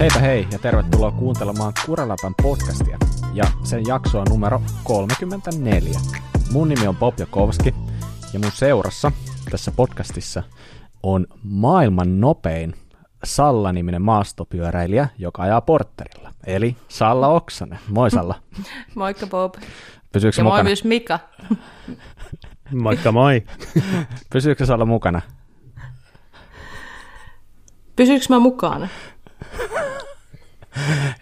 Heipä hei ja tervetuloa kuuntelemaan Kuraläpän podcastia ja sen jaksoa numero 34. Mun nimi on Bob Jakovski ja mun seurassa tässä podcastissa on maailman nopein Salla-niminen maastopyöräilijä, joka ajaa porterilla. Eli Salla Oksanen. Moi Salla. Moikka Bob. Pysyykö ja mukana? moi myös Mika. Moikka moi. Pysyykö Salla mukana? Pysyykö mä mukana?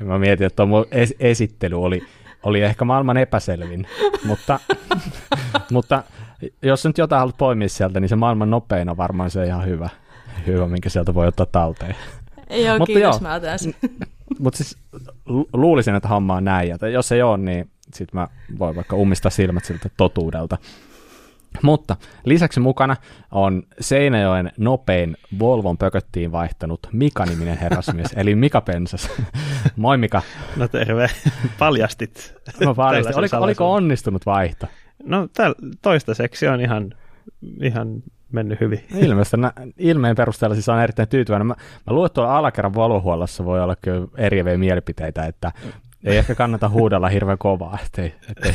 Ja mä mietin, että tuo es- esittely oli, oli ehkä maailman epäselvin, mutta, mutta jos nyt jotain haluat poimia sieltä, niin se maailman nopein on varmaan se ihan hyvä, hyvä minkä sieltä voi ottaa talteen. Ei ole, Mutta kiitos, joo. mä otan sen. Mutta siis lu- luulisin, että homma on näin, ja jos ei ole, niin sitten mä voin vaikka ummistaa silmät siltä totuudelta. Mutta lisäksi mukana on Seinäjoen nopein Volvon pököttiin vaihtanut Mika-niminen herrasmies, eli Mika Pensas. Moi Mika. No terve. Paljastit. Paljastin. tällaisen Oliko, oliko onnistunut vaihto? No täl, toistaiseksi on ihan, ihan mennyt hyvin. Ilmeisesti nä- ilmeen perusteella siis on erittäin tyytyväinen. Mä, mä luulen, että tuolla alakerran valohuollossa voi olla kyllä eriäviä mielipiteitä, että ei ehkä kannata huudella hirveän kovaa, ettei, ettei,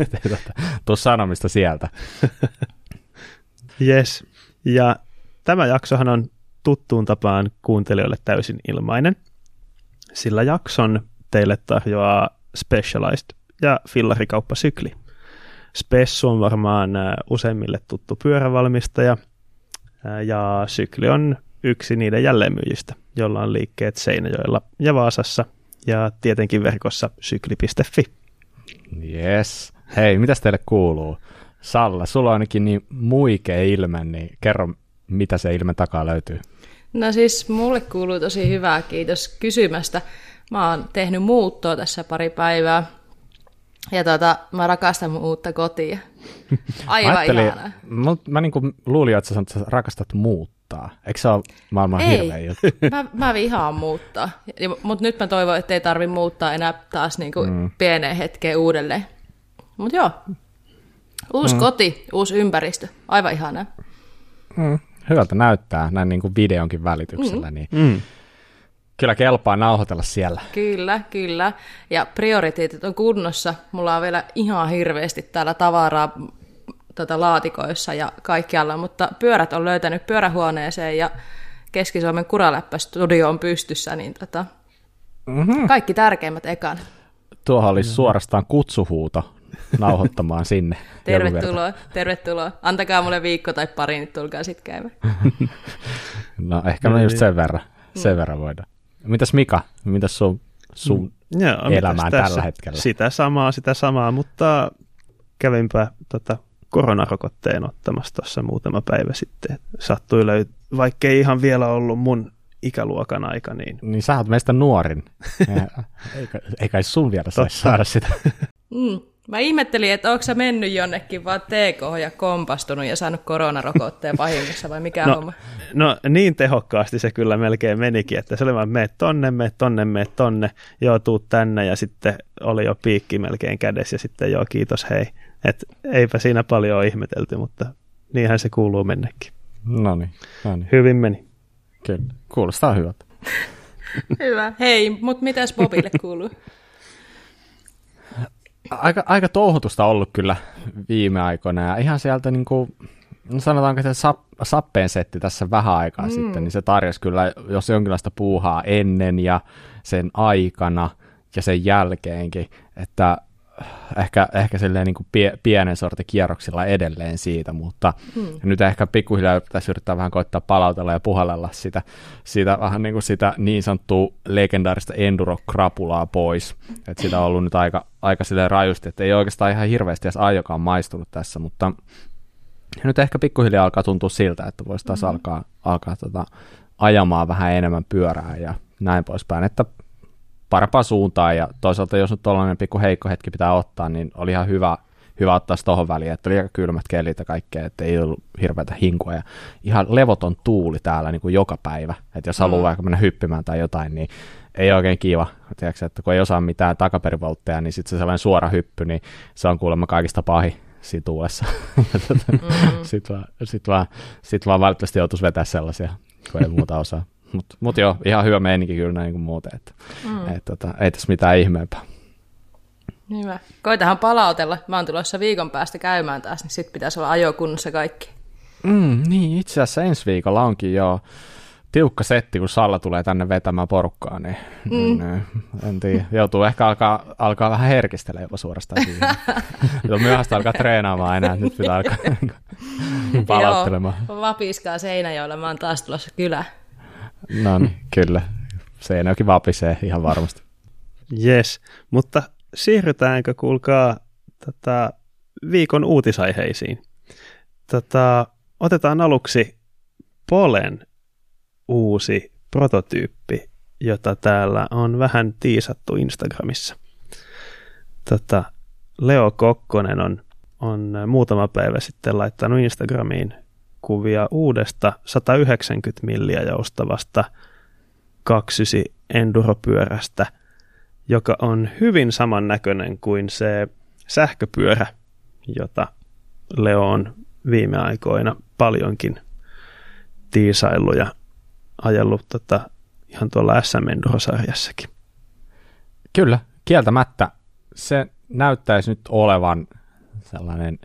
ettei tota, tuu sanomista sieltä. Yes. Ja tämä jaksohan on tuttuun tapaan kuuntelijoille täysin ilmainen, sillä jakson teille tarjoaa Specialized ja fillarikauppa Sykli. Spessu on varmaan ä, useimmille tuttu pyörävalmistaja ä, ja Sykli on yksi niiden jälleenmyyjistä, jolla on liikkeet Seinäjoella ja Vaasassa ja tietenkin verkossa sykli.fi. Yes. Hei, mitäs teille kuuluu? Salla, sulla on ainakin niin muikea ilme, niin kerro, mitä se ilme takaa löytyy. No siis mulle kuuluu tosi hyvää, kiitos kysymästä. Mä oon tehnyt muuttoa tässä pari päivää. Ja tota, mä rakastan mun uutta kotia. Aivan Ajattelin- ihanaa. Mä, mä niin kuin luulin, että sä, sanot, että sä rakastat muuttaa. Eikö se ole maailman Ei. hirveä juttu? Mä, mä vihaan muuttaa. Mutta nyt mä toivon, että ei tarvi muuttaa enää taas niinku mm. pieneen hetkeen uudelleen. Mutta joo. Uusi mm. koti, uusi ympäristö. Aivan ihanaa. Mm, hyvältä näyttää näin niin kuin videonkin välityksellä, mm. niin Mm. Kyllä kelpaa nauhoitella siellä. Kyllä, kyllä. Ja prioriteetit on kunnossa. Mulla on vielä ihan hirveästi täällä tavaraa tota, laatikoissa ja kaikkialla, mutta pyörät on löytänyt pyörähuoneeseen ja Keski-Suomen Kuraläppä-studio on pystyssä, niin tota, Mm-hmm. kaikki tärkeimmät ekan. Tuohon olisi suorastaan kutsuhuuto nauhoittamaan sinne. Tervetuloa, tervetuloa. Antakaa mulle viikko tai pari, niin tulkaa sitten käymään. No ehkä me No just niin. sen verran, sen verran voidaan. Mitäs Mika, mitäs sun, sun Joo, mitäs elämään tässä? tällä hetkellä? Sitä samaa, sitä samaa, mutta kävinpä tota, koronarokotteen ottamassa tuossa muutama päivä sitten. Sattui löy- vaikka ei ihan vielä ollut mun ikäluokan aika, niin Niin sä oot meistä nuorin. Eikä, ei kai sun vielä saisi saada sitä. Mm. Mä ihmettelin, että onko sä mennyt jonnekin vaan TK ja kompastunut ja saanut koronarokotteen vahingossa vai mikä No. homma? no niin tehokkaasti se kyllä melkein menikin, että se oli vaan meet tonne, meet tonne, meet tonne, joo tuu tänne ja sitten oli jo piikki melkein kädessä ja sitten joo kiitos hei. Et eipä siinä paljon ole ihmetelty, mutta niinhän se kuuluu mennäkin. No niin, no niin. Hyvin meni. Kyllä. Kuulostaa hyvältä. Hyvä. Hei, mutta mitäs Bobille kuuluu? Aika, aika touhutusta ollut kyllä viime aikoina ja ihan sieltä niin kuin, no sanotaanko, se sap, sappeen setti tässä vähän aikaa mm. sitten, niin se tarjosi kyllä jos jonkinlaista puuhaa ennen ja sen aikana ja sen jälkeenkin, että ehkä, ehkä silleen niin kuin pie, pienen sortin kierroksilla edelleen siitä, mutta hmm. nyt ehkä pikkuhiljaa pitäisi yrittää vähän koittaa palautella ja puhallella sitä, sitä vähän niin kuin sitä niin sanottua legendaarista enduro-krapulaa pois, että sitä on ollut nyt aika, aika silleen rajusti, että ei oikeastaan ihan hirveästi edes ajokaan maistunut tässä, mutta nyt ehkä pikkuhiljaa alkaa tuntua siltä, että voisi taas mm-hmm. alkaa, alkaa tota, ajamaan vähän enemmän pyörää ja näin poispäin, että parempaan suuntaan ja toisaalta jos nyt tuollainen pikku heikko hetki pitää ottaa, niin oli ihan hyvä, hyvä ottaa se tohon väliin, että oli aika kylmät kelit ja kaikkea, että ei ollut hirveätä hinkua ja ihan levoton tuuli täällä niin kuin joka päivä, että jos haluaa Mm. vaikka mennä hyppimään tai jotain, niin ei oikein kiva, tiedätkö, että kun ei osaa mitään takaperivoltteja, niin sitten se sellainen suora hyppy, niin se on kuulemma kaikista pahin siinä tuulessa. Mm. sitten vaan, sit vaan, sit vaan valitettavasti joutuisi vetää sellaisia, kun ei muuta osaa. Mutta mut joo, ihan hyvä meininki kyllä näin kuin muuten, että mm. et, tota, ei tässä mitään ihmeempää. Hyvä. Koitahan palautella. Mä oon tulossa viikon päästä käymään taas, niin sit pitäisi olla ajokunnossa kaikki. Mm, niin, itse asiassa ensi viikolla onkin jo tiukka setti, kun Salla tulee tänne vetämään porukkaa, niin, mm. niin en tiedä, joutuu ehkä alkaa, alkaa vähän herkistellä jopa suorastaan siihen. Nyt myöhäistä alkaa treenaamaan enää, nyt pitää alkaa palauttelemaan. Joo, vapiskaa Seinäjoella, mä oon taas tulossa kylä. No niin, kyllä. Seinäjoki vapisee ihan varmasti. Yes, mutta siirrytäänkö kuulkaa tota, viikon uutisaiheisiin? Tota, otetaan aluksi Polen uusi prototyyppi, jota täällä on vähän tiisattu Instagramissa. Tota, Leo Kokkonen on, on muutama päivä sitten laittanut Instagramiin kuvia uudesta 190 milliä joustavasta 29 enduropyörästä, joka on hyvin samannäköinen kuin se sähköpyörä, jota Leo on viime aikoina paljonkin tiisaillut ja ajellut tota, ihan tuolla SM Enduro-sarjassakin. Kyllä, kieltämättä. Se näyttäisi nyt olevan sellainen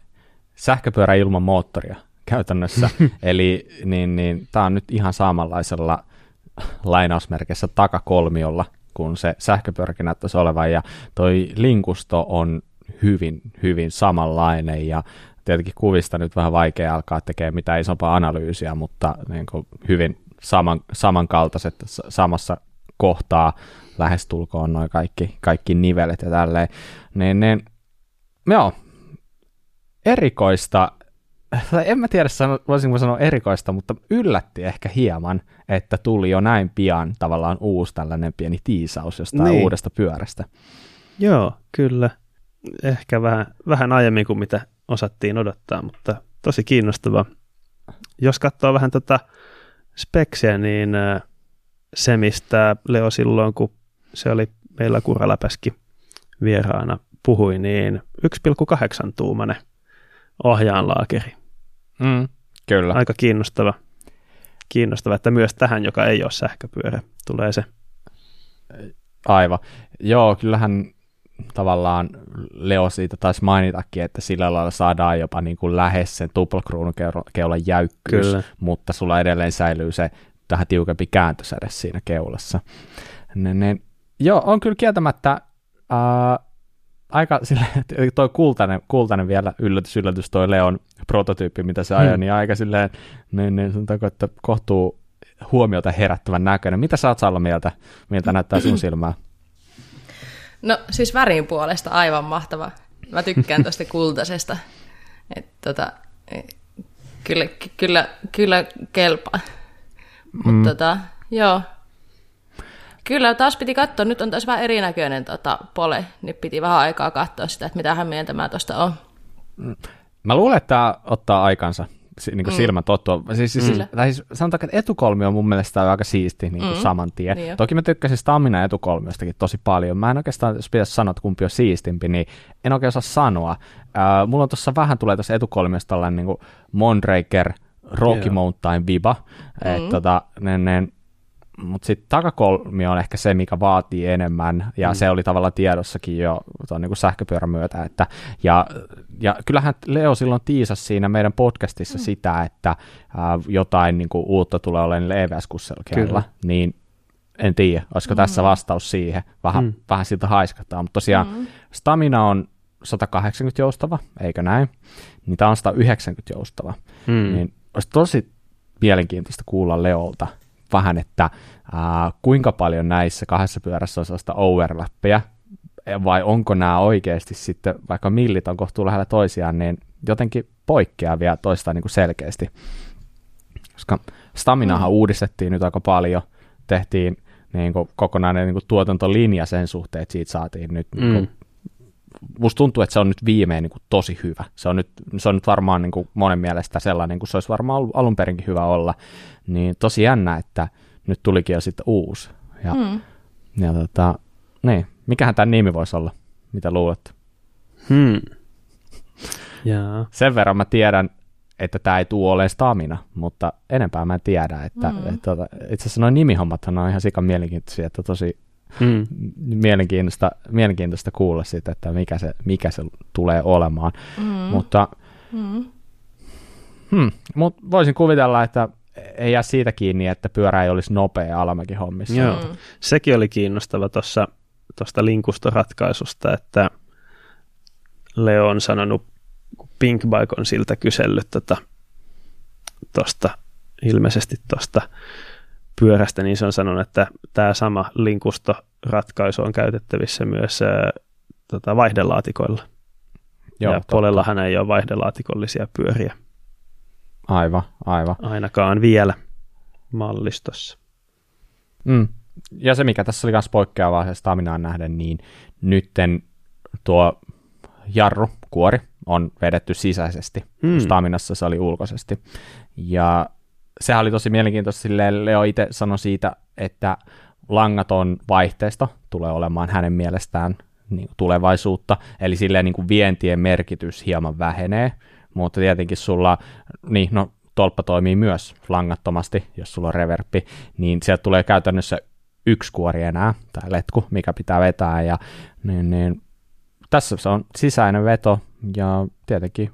sähköpyörä ilman moottoria käytännössä. Eli niin, niin, tämä on nyt ihan samanlaisella lainausmerkissä takakolmiolla, kun se sähköpyöräkin näyttäisi olevan. Ja toi linkusto on hyvin, hyvin samanlainen ja tietenkin kuvista nyt vähän vaikea alkaa tekemään mitään isompaa analyysiä, mutta niin kuin hyvin saman, samankaltaiset samassa kohtaa lähestulkoon noin kaikki, kaikki nivelet ja tälleen. Niin, niin, joo, erikoista, en mä tiedä, voisinko sanoa erikoista, mutta yllätti ehkä hieman, että tuli jo näin pian tavallaan uusi tällainen pieni tiisaus jostain niin. uudesta pyörästä. Joo, kyllä. Ehkä vähän, vähän aiemmin kuin mitä osattiin odottaa, mutta tosi kiinnostava. Jos katsoo vähän tota speksiä, niin äh, se, mistä Leo silloin, kun se oli meillä Kuraläpäski vieraana, puhui, niin 1,8 tuumanen ohjaanlaakeri. Mm, kyllä. Aika kiinnostava. Kiinnostava, että myös tähän, joka ei ole sähköpyörä, tulee se. Aivan. Joo, kyllähän tavallaan Leo siitä taisi mainitakin, että sillä lailla saadaan jopa niin kuin lähes sen tuplakruunukeulan jäykkyys, kyllä. mutta sulla edelleen säilyy se tähän tiukempi kääntösäde siinä keulassa. Ne, ne, joo, on kyllä kieltämättä ää, aika sille, toi kultainen, kultainen vielä yllätys, yllätys toi Leon prototyyppi, mitä se ajoi, hmm. niin aika silleen, niin, niin sanotaanko, että kohtuu huomiota herättävän näköinen. Mitä sä oot Salla mieltä, miltä näyttää sun silmää? No siis värin puolesta aivan mahtava. Mä tykkään tuosta kultaisesta. Et, tota, e, kyllä, kyllä, kyllä kelpaa. Mutta mm. tota, joo. Kyllä, taas piti katsoa. Nyt on taas vähän erinäköinen tota, pole, niin piti vähän aikaa katsoa sitä, että mitä mieltä mä tuosta on. Mä luulen, että tämä ottaa aikansa niin kuin mm. silmän tottua. Siis, siis, mm. tai siis sanotaanko, että etukolmi on mun mielestä aika siisti niin kuin mm. saman tien. Niin Toki mä tykkäsin Stamina etukolmiostakin tosi paljon. Mä en oikeastaan, jos pitäisi sanoa, että kumpi on siistimpi, niin en oikein osaa sanoa. Uh, mulla on tuossa vähän tulee tuossa etukolmiosta tällainen niin kuin Mondraker, Rocky yeah. Mountain viba. Mm. Että tota, ne, ne, mutta sitten takakolmi on ehkä se, mikä vaatii enemmän, ja mm. se oli tavallaan tiedossakin jo tuon niin sähköpyörän myötä. Että, ja, ja kyllähän Leo silloin tiisasi siinä meidän podcastissa mm. sitä, että ää, jotain niin kuin, uutta tulee olemaan EVS-kusselkeilla, niin en tiedä, olisiko mm. tässä vastaus siihen. Vähän, mm. vähän siltä haiskataan, mutta tosiaan mm. stamina on 180 joustava, eikö näin? Niin tämä on 190 joustava. Mm. Niin olisi tosi mielenkiintoista kuulla Leolta, vähän, että ää, kuinka paljon näissä kahdessa pyörässä on sellaista overlappia, vai onko nämä oikeasti sitten, vaikka millit on kohtuu lähellä toisiaan, niin jotenkin poikkeavia toistaan niin kuin selkeästi. Koska Staminahan mm. uudistettiin nyt aika paljon, tehtiin niin kuin kokonainen niin kuin tuotantolinja sen suhteen, että siitä saatiin nyt mm. niin kuin, musta tuntuu, että se on nyt viimein niin kuin tosi hyvä. Se on nyt, se on nyt varmaan niin kuin monen mielestä sellainen, kuin se olisi varmaan alun perinkin hyvä olla. Niin tosi jännä, että nyt tulikin jo sitten uusi. Ja, mm. ja tota, niin, mikähän tämä nimi voisi olla, mitä luulet? Hmm. Yeah. Sen verran mä tiedän, että tämä ei tule olemaan stamina, mutta enempää mä en tiedä. Että, mm. että, että tota, itse asiassa noin nimihommathan on ihan sikan mielenkiintoisia, että tosi mm. mielenkiintoista, mielenkiintoista kuulla siitä, että mikä se, mikä se tulee olemaan. Mm. Mutta mm. Hmm, mut voisin kuvitella, että ei jää siitä kiinni, että pyörä ei olisi nopea alamäki hommissa. Joo, mm. sekin oli kiinnostava tuossa tuosta linkustoratkaisusta, että Leo on sanonut, kun Pinkbike on siltä kysellyt tuosta tota, ilmeisesti tuosta pyörästä, niin se on sanonut, että tämä sama linkustoratkaisu on käytettävissä myös ää, tota, vaihdelaatikoilla. Joo, ja Polellahan ei ole vaihdelaatikollisia pyöriä. Aivan, aivan. Ainakaan vielä mallistossa. Mm. Ja se, mikä tässä oli myös poikkeavaa se staminaan nähden, niin nytten tuo jarru, kuori, on vedetty sisäisesti. Mm. Staminassa se oli ulkoisesti. Ja sehän oli tosi mielenkiintoista, silleen Leo itse sanoi siitä, että langaton vaihteesta tulee olemaan hänen mielestään niin tulevaisuutta, eli silleen niin kuin vientien merkitys hieman vähenee, mutta tietenkin sulla, niin no tolppa toimii myös langattomasti, jos sulla on reverppi, niin sieltä tulee käytännössä yksi kuori enää, tai letku, mikä pitää vetää, ja niin, niin, tässä se on sisäinen veto, ja tietenkin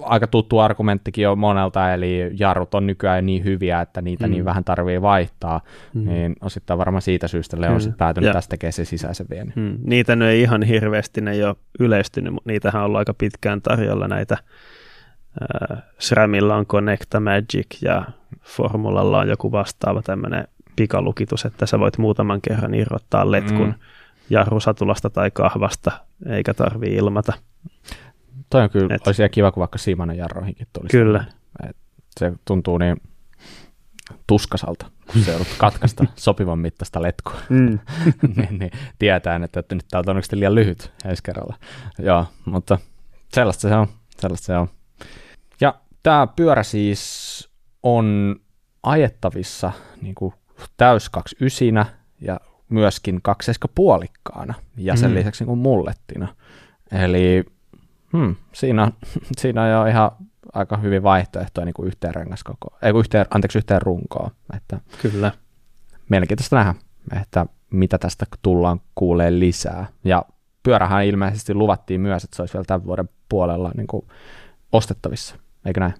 aika tuttu argumenttikin on monelta, eli jarrut on nykyään niin hyviä, että niitä niin mm. niin vähän tarvii vaihtaa, mm. niin osittain varmaan siitä syystä Leo on päätynyt ja. tästä tekemään se sisäisen viennin. Mm. Niitä nyt ei ihan hirveästi, ne ei ole yleistynyt, mutta niitähän on ollut aika pitkään tarjolla näitä äh, SRAMilla on Connecta Magic ja Formulalla on joku vastaava tämmöinen pikalukitus, että sä voit muutaman kerran irrottaa letkun mm. jarrusatulasta tai kahvasta, eikä tarvii ilmata. Toi on kyllä, Et, olisi kiva, kun vaikka Siimanen jarroihinkin tulisi. Kyllä. Et se tuntuu niin tuskasalta, kun se joudut katkaista sopivan mittaista letkua. Mm. niin, niin, tietää, että, että nyt tämä on todennäköisesti liian lyhyt ensi kerralla. Joo, mutta sellaista se on. Sellaista se on. Ja tämä pyörä siis on ajettavissa niin kuin täys 29 ja myöskin puolikkaana ja sen mm. lisäksi niin kuin mullettina. Eli hmm, siinä, on, siinä on jo ihan aika hyvin vaihtoehtoja niin kuin yhteen rengaskoko, ei yhteen, anteeksi, yhteen runkoon. Että Kyllä. Mielenkiintoista nähdä, että mitä tästä tullaan kuulee lisää. Ja pyörähän ilmeisesti luvattiin myös, että se olisi vielä tämän vuoden puolella niin kuin ostettavissa, eikö näin?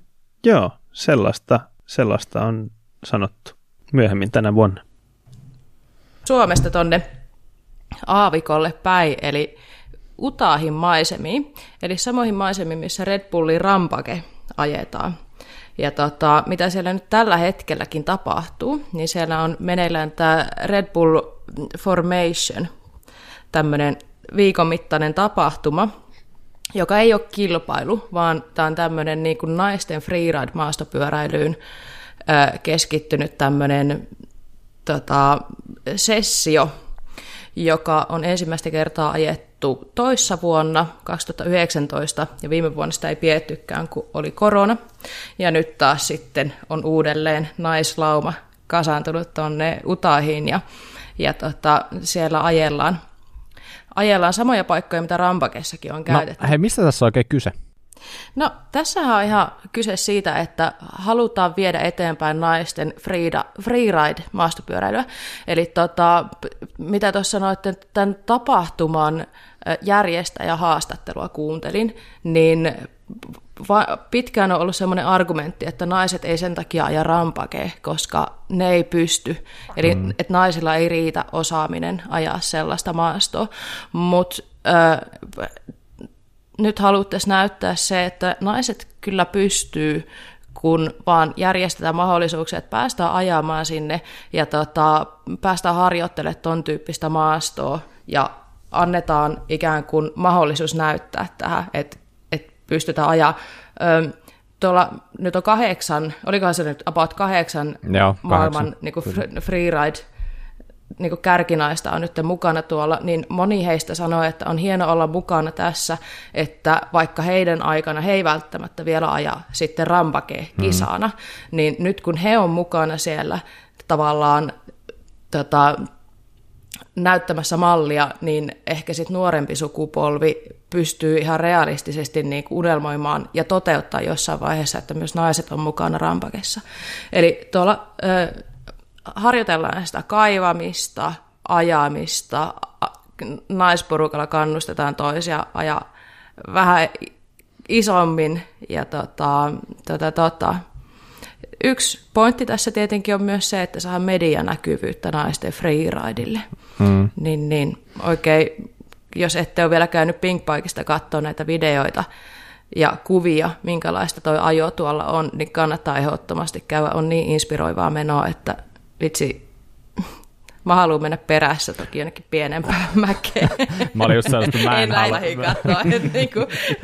Joo, sellaista, sellaista on sanottu myöhemmin tänä vuonna. Suomesta tonne aavikolle päin, eli Utahin maisemiin, eli samoihin maisemiin, missä Red Bullin rampake ajetaan. Ja tota, mitä siellä nyt tällä hetkelläkin tapahtuu, niin siellä on meneillään tämä Red Bull Formation, tämmöinen viikon mittainen tapahtuma, joka ei ole kilpailu, vaan tämä on tämmöinen niin kuin naisten freeride-maastopyöräilyyn keskittynyt tämmöinen tota, sessio, joka on ensimmäistä kertaa ajettu toissa vuonna 2019 ja viime vuonna sitä ei piettykään, kun oli korona. Ja nyt taas sitten on uudelleen naislauma kasaantunut tuonne Utahiin ja, ja tota, siellä ajellaan, ajellaan samoja paikkoja, mitä Rampakessakin on no, käytetty. No, hei, mistä tässä on oikein kyse? No, tässähän on ihan kyse siitä, että halutaan viedä eteenpäin naisten freeride-maastopyöräilyä. Eli tota, mitä tuossa sanoitte, tämän tapahtuman järjestäjä haastattelua kuuntelin, niin va- pitkään on ollut sellainen argumentti, että naiset ei sen takia aja rampake, koska ne ei pysty. Eli mm. että naisilla ei riitä osaaminen ajaa sellaista maastoa. Mutta nyt haluttaisiin näyttää se, että naiset kyllä pystyy, kun vaan järjestetään mahdollisuuksia, että päästään ajamaan sinne ja tota, päästään harjoittelemaan ton tyyppistä maastoa ja annetaan ikään kuin mahdollisuus näyttää tähän, että, että pystytään ajaa. Ö, tuolla nyt on kahdeksan, olikohan se nyt about kahdeksan Joo, maailman kahdeksan. Niin kuin freeride niin kärkinaista on nyt mukana tuolla, niin moni heistä sanoo, että on hieno olla mukana tässä, että vaikka heidän aikana he ei välttämättä vielä aja sitten rampake kisana, mm. niin nyt kun he on mukana siellä tavallaan tota, näyttämässä mallia, niin ehkä sitten nuorempi sukupolvi pystyy ihan realistisesti niin kuin unelmoimaan ja toteuttaa jossain vaiheessa, että myös naiset on mukana rampakessa. Eli tuolla ö, harjoitellaan sitä kaivamista, ajamista, naisporukalla kannustetaan toisia ja vähän isommin ja tota, tota, tota, Yksi pointti tässä tietenkin on myös se, että saa medianäkyvyyttä naisten freeridille. Mm. Niin, niin oikein, jos ette ole vielä käynyt Pinkpaikista katsoa näitä videoita ja kuvia, minkälaista toi ajo tuolla on, niin kannattaa ehdottomasti käydä. On niin inspiroivaa menoa, että vitsi, Mä haluan mennä perässä toki jonnekin pienempään mäkeen. Mä olin just sellaista, että mä en, en halua. katsoa, että niinku,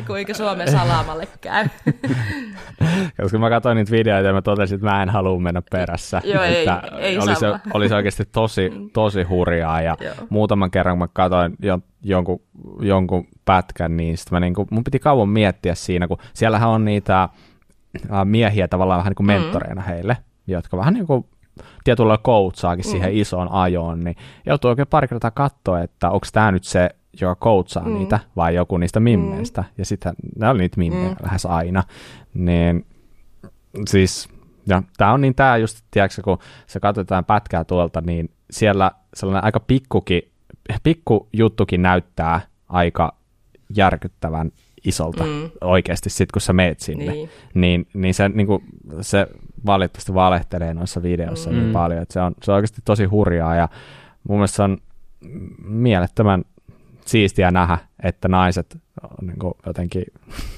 kuinka Suomen salamalle käy. Koska mä katsoin niitä videoita ja mä totesin, että mä en halua mennä perässä. Joo, että ei, ei oli, se, oli se oikeasti tosi, Mm. tosi hurjaa ja Joo. muutaman kerran kun mä katsoin jo, jonkun, jonkun pätkän, niin sit mä niinku, mun piti kauan miettiä siinä, kun siellähän on niitä äh, miehiä tavallaan vähän niin kuin Mm. mentoreina heille, jotka vähän niin kuin tietyllä coachaakin Mm. siihen isoon ajoon, niin joutuu oikein pari kertaa katsoa, että onko tämä nyt se, joka coachaa Mm. niitä, vai joku niistä mimmeistä. Ja sitten ne oli niitä mimmejä Mm. lähes aina. Niin siis, ja tämä on niin tämä just, tiedätkö, kun se katsotaan pätkää tuolta, niin siellä sellainen aika pikkukin, pikku juttukin näyttää aika järkyttävän isolta Mm. oikeasti sit, kun sä meet sinne. Niin. Niin, niin se, niin kuin, se valitettavasti valehtelee noissa videoissa mm. niin paljon, että se on, se on oikeasti tosi hurjaa ja mun mielestä se on mielettömän siistiä nähdä, että naiset on niin kuin jotenkin,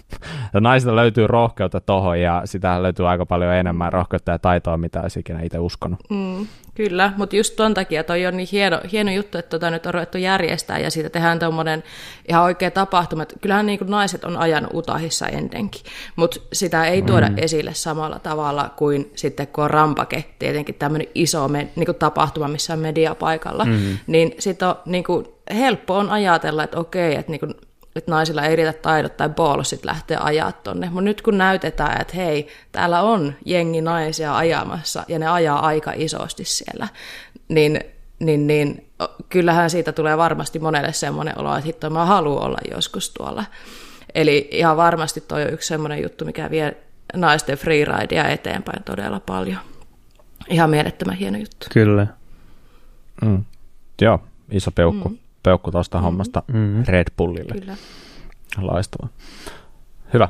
naisilta löytyy rohkeutta tohon ja sitä löytyy aika paljon enemmän rohkeutta ja taitoa, mitä olisi ikinä itse uskonut. Mm, kyllä, mutta just ton takia toi on niin hieno, hieno juttu, että tota nyt on ruvettu järjestää ja siitä tehdään tuommoinen ihan oikea tapahtuma. Että kyllähän niin kuin naiset on ajanut Utahissa ennenkin, mutta sitä ei tuoda mm. esille samalla tavalla kuin sitten kun on rampake, tietenkin tämmöinen iso me, niin kuin tapahtuma, missä on media paikalla, mm. niin sitten on niin kuin, helppo on ajatella, että okei, että niin kuin, että naisilla ei riitä taidot tai bolsit lähteä ajaa tonne. Mutta nyt kun näytetään, että hei, täällä on jengi naisia ajamassa ja ne ajaa aika isosti siellä, niin, niin, niin kyllähän siitä tulee varmasti monelle semmoinen olo, että hitto, mä haluan olla joskus tuolla. Eli ihan varmasti toi on yksi semmoinen juttu, mikä vie naisten freeridea eteenpäin todella paljon. Ihan mielettömän hieno juttu. Kyllä. Mm. Joo, iso peukku, mm. Peukku tuosta mm. hommasta Mm. Red Bullille. Kyllä. Loistavaa. Hyvä.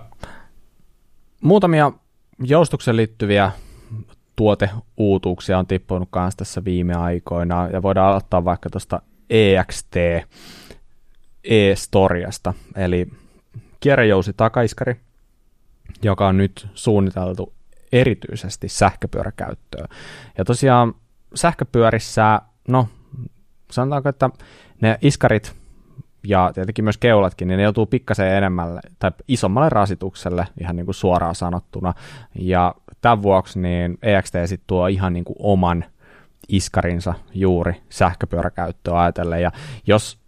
Muutamia joustukseen liittyviä tuoteuutuuksia on tippunut kanssa tässä viime aikoina, ja voidaan aloittaa vaikka tuosta EXT e-storiasta, eli kierrejousi takaiskari, joka on nyt suunniteltu erityisesti sähköpyöräkäyttöön. Ja tosiaan sähköpyörissä, no sanotaanko, että ne iskarit ja tietenkin myös keulatkin, niin ne joutuu pikkasen enemmälle tai isommalle rasitukselle ihan niin kuin suoraan sanottuna. Ja tämän vuoksi niin EXT sitten tuo ihan niin kuin oman iskarinsa juuri sähköpyöräkäyttöä ajatellen. Ja jos,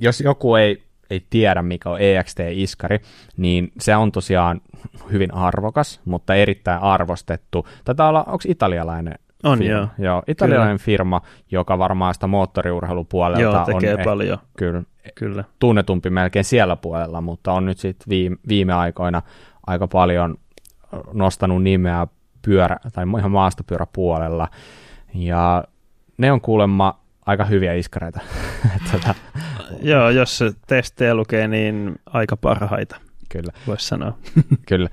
jos joku ei, ei tiedä, mikä on EXT-iskari, niin se on tosiaan hyvin arvokas, mutta erittäin arvostettu. Taitaa olla, onko italialainen On, firma? joo. joo italialainen firma, joka varmaan sitä moottoriurheilupuolelta Joo, on tekee eh- paljon. kyllä, Kyllä. tunnetumpi melkein siellä puolella, mutta on nyt sitten viime, viime aikoina aika paljon nostanut nimeä pyörä, tai ihan maastopyöräpuolella, ja ne on kuulemma aika hyviä iskareita. Tätä, Joo, jos testejä lukee, niin aika parhaita, kyllä, voisi sanoa. kyllä.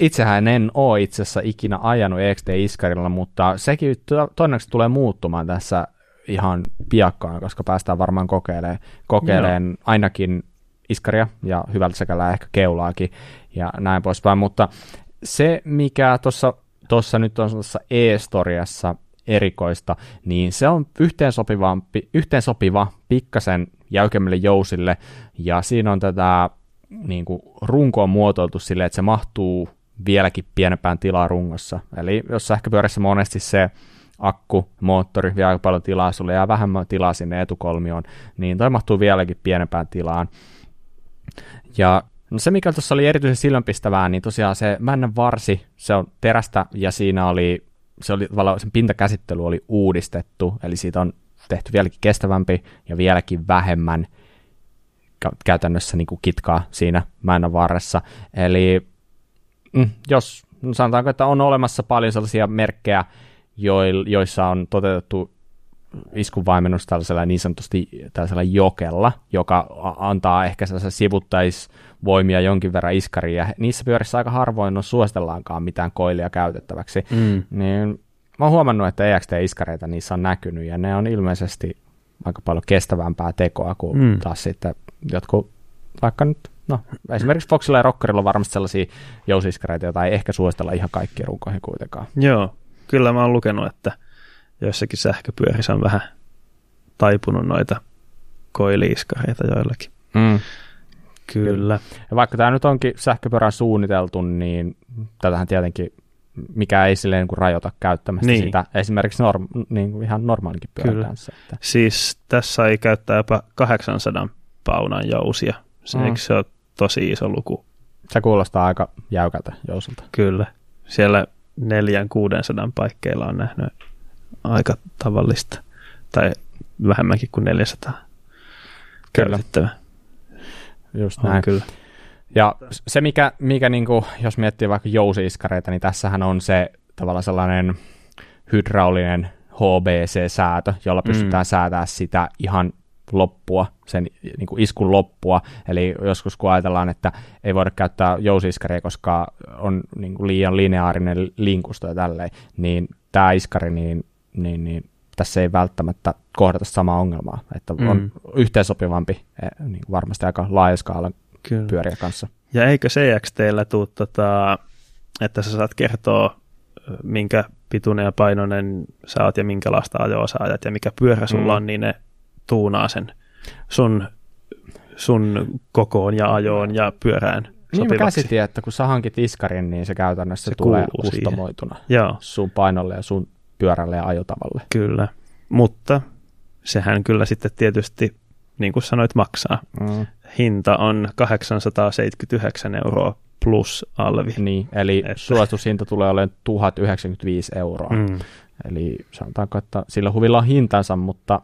Itsehän en ole itse asiassa ikinä ajanut EXT-iskarilla, mutta sekin to- todennäköisesti tulee muuttumaan tässä ihan piakkaan, koska päästään varmaan kokeilemaan, kokeilemaan ainakin iskaria ja hyvältä sekällä ehkä keulaakin ja näin poispäin, mutta se mikä tuossa tuossa nyt on tuossa e-storiassa erikoista, niin se on yhteensopivampi, yhteensopiva pikkasen jäykemmille jousille, ja siinä on tätä niin kuin, runko on muotoiltu silleen, että se mahtuu vieläkin pienempään tilaa rungossa. Eli jos sähköpyörässä monesti se akku, moottori vie aika paljon tilaa, sulle jää vähemmän tilaa sinne etukolmioon, niin toi mahtuu vieläkin pienempään tilaan. Ja no se, mikä tuossa oli erityisen silmänpistävää, niin tosiaan se männän varsi, se on terästä ja siinä oli, se oli sen pintakäsittely oli uudistettu, eli siitä on tehty vieläkin kestävämpi ja vieläkin vähemmän käytännössä niin kuin kitkaa siinä mäennän varressa. Eli mm, jos sanotaanko, että on olemassa paljon sellaisia merkkejä, joissa on toteutettu iskunvaimennus tällaisella niin sanotusti tällaisella jokella, joka antaa ehkä sellaisia sivuttaisvoimia jonkin verran iskariin, ja niissä pyörissä aika harvoin on suositellaankaan mitään koilia käytettäväksi, mm. niin mä oon huomannut, että EXT-iskareita niissä on näkynyt, ja ne on ilmeisesti aika paljon kestävämpää tekoa kuin mm. taas sitten jotkut, vaikka nyt, no esimerkiksi Foxilla ja Rockerilla on varmasti sellaisia jousiskareita, joita ei ehkä suositella ihan kaikkiin runkoihin kuitenkaan. Joo, kyllä mä oon lukenut, että joissakin sähköpyörissä on vähän taipunut noita koiliiskareita joillakin. Mm. Kyllä. Ja vaikka tämä nyt onkin sähköpyörän suunniteltu, niin tätähän tietenkin mikä ei silleen niin rajoita käyttämästä niin. sitä esimerkiksi norm, niin kuin ihan normaalinkin pyörän Kyllä. kanssa. Että. Siis tässä ei käyttää jopa 800 paunan jousia. Se, mm. se on tosi iso luku? Se kuulostaa aika jäykältä jousulta. Kyllä. Siellä neljän 600 paikkeilla on nähnyt aika tavallista, tai vähemmänkin kuin 400 kyllä. Just näin. kyllä. Ja se, mikä, mikä niin kuin, jos miettii vaikka jousiiskareita, niin tässähän on se tavallaan sellainen hydraulinen HBC-säätö, jolla pystytään mm. säätämään sitä ihan loppua, sen niin kuin iskun loppua. Eli joskus kun ajatellaan, että ei voida käyttää jousiiskaria, koska on niin kuin liian lineaarinen linkusto ja tälleen, niin tämä iskari, niin, niin, niin tässä ei välttämättä kohdata samaa ongelmaa, että mm. on yhteensopivampi eh, niin kuin varmasti aika laaja skaala pyöriä kanssa. Ja eikö CXTllä tuu, tota, että sä saat kertoa, minkä pituinen ja painoinen sä oot ja minkälaista ajoa sä ajat ja mikä pyörä sulla mm. on, niin ne tuunaa sen sun, sun kokoon ja ajoon ja pyörään niin mä käsitin, että kun sä hankit iskarin, niin se käytännössä se tulee kustomoituna Joo. sun painolle ja sun pyörälle ja ajotavalle. Kyllä, mutta sehän kyllä sitten tietysti, niin kuin sanoit, maksaa. Mm. Hinta on 879 euroa plus alvi. Niin, eli että... suositushinta tulee olemaan 1095 euroa. Mm. Eli sanotaanko, että sillä huvilla on hintansa, mutta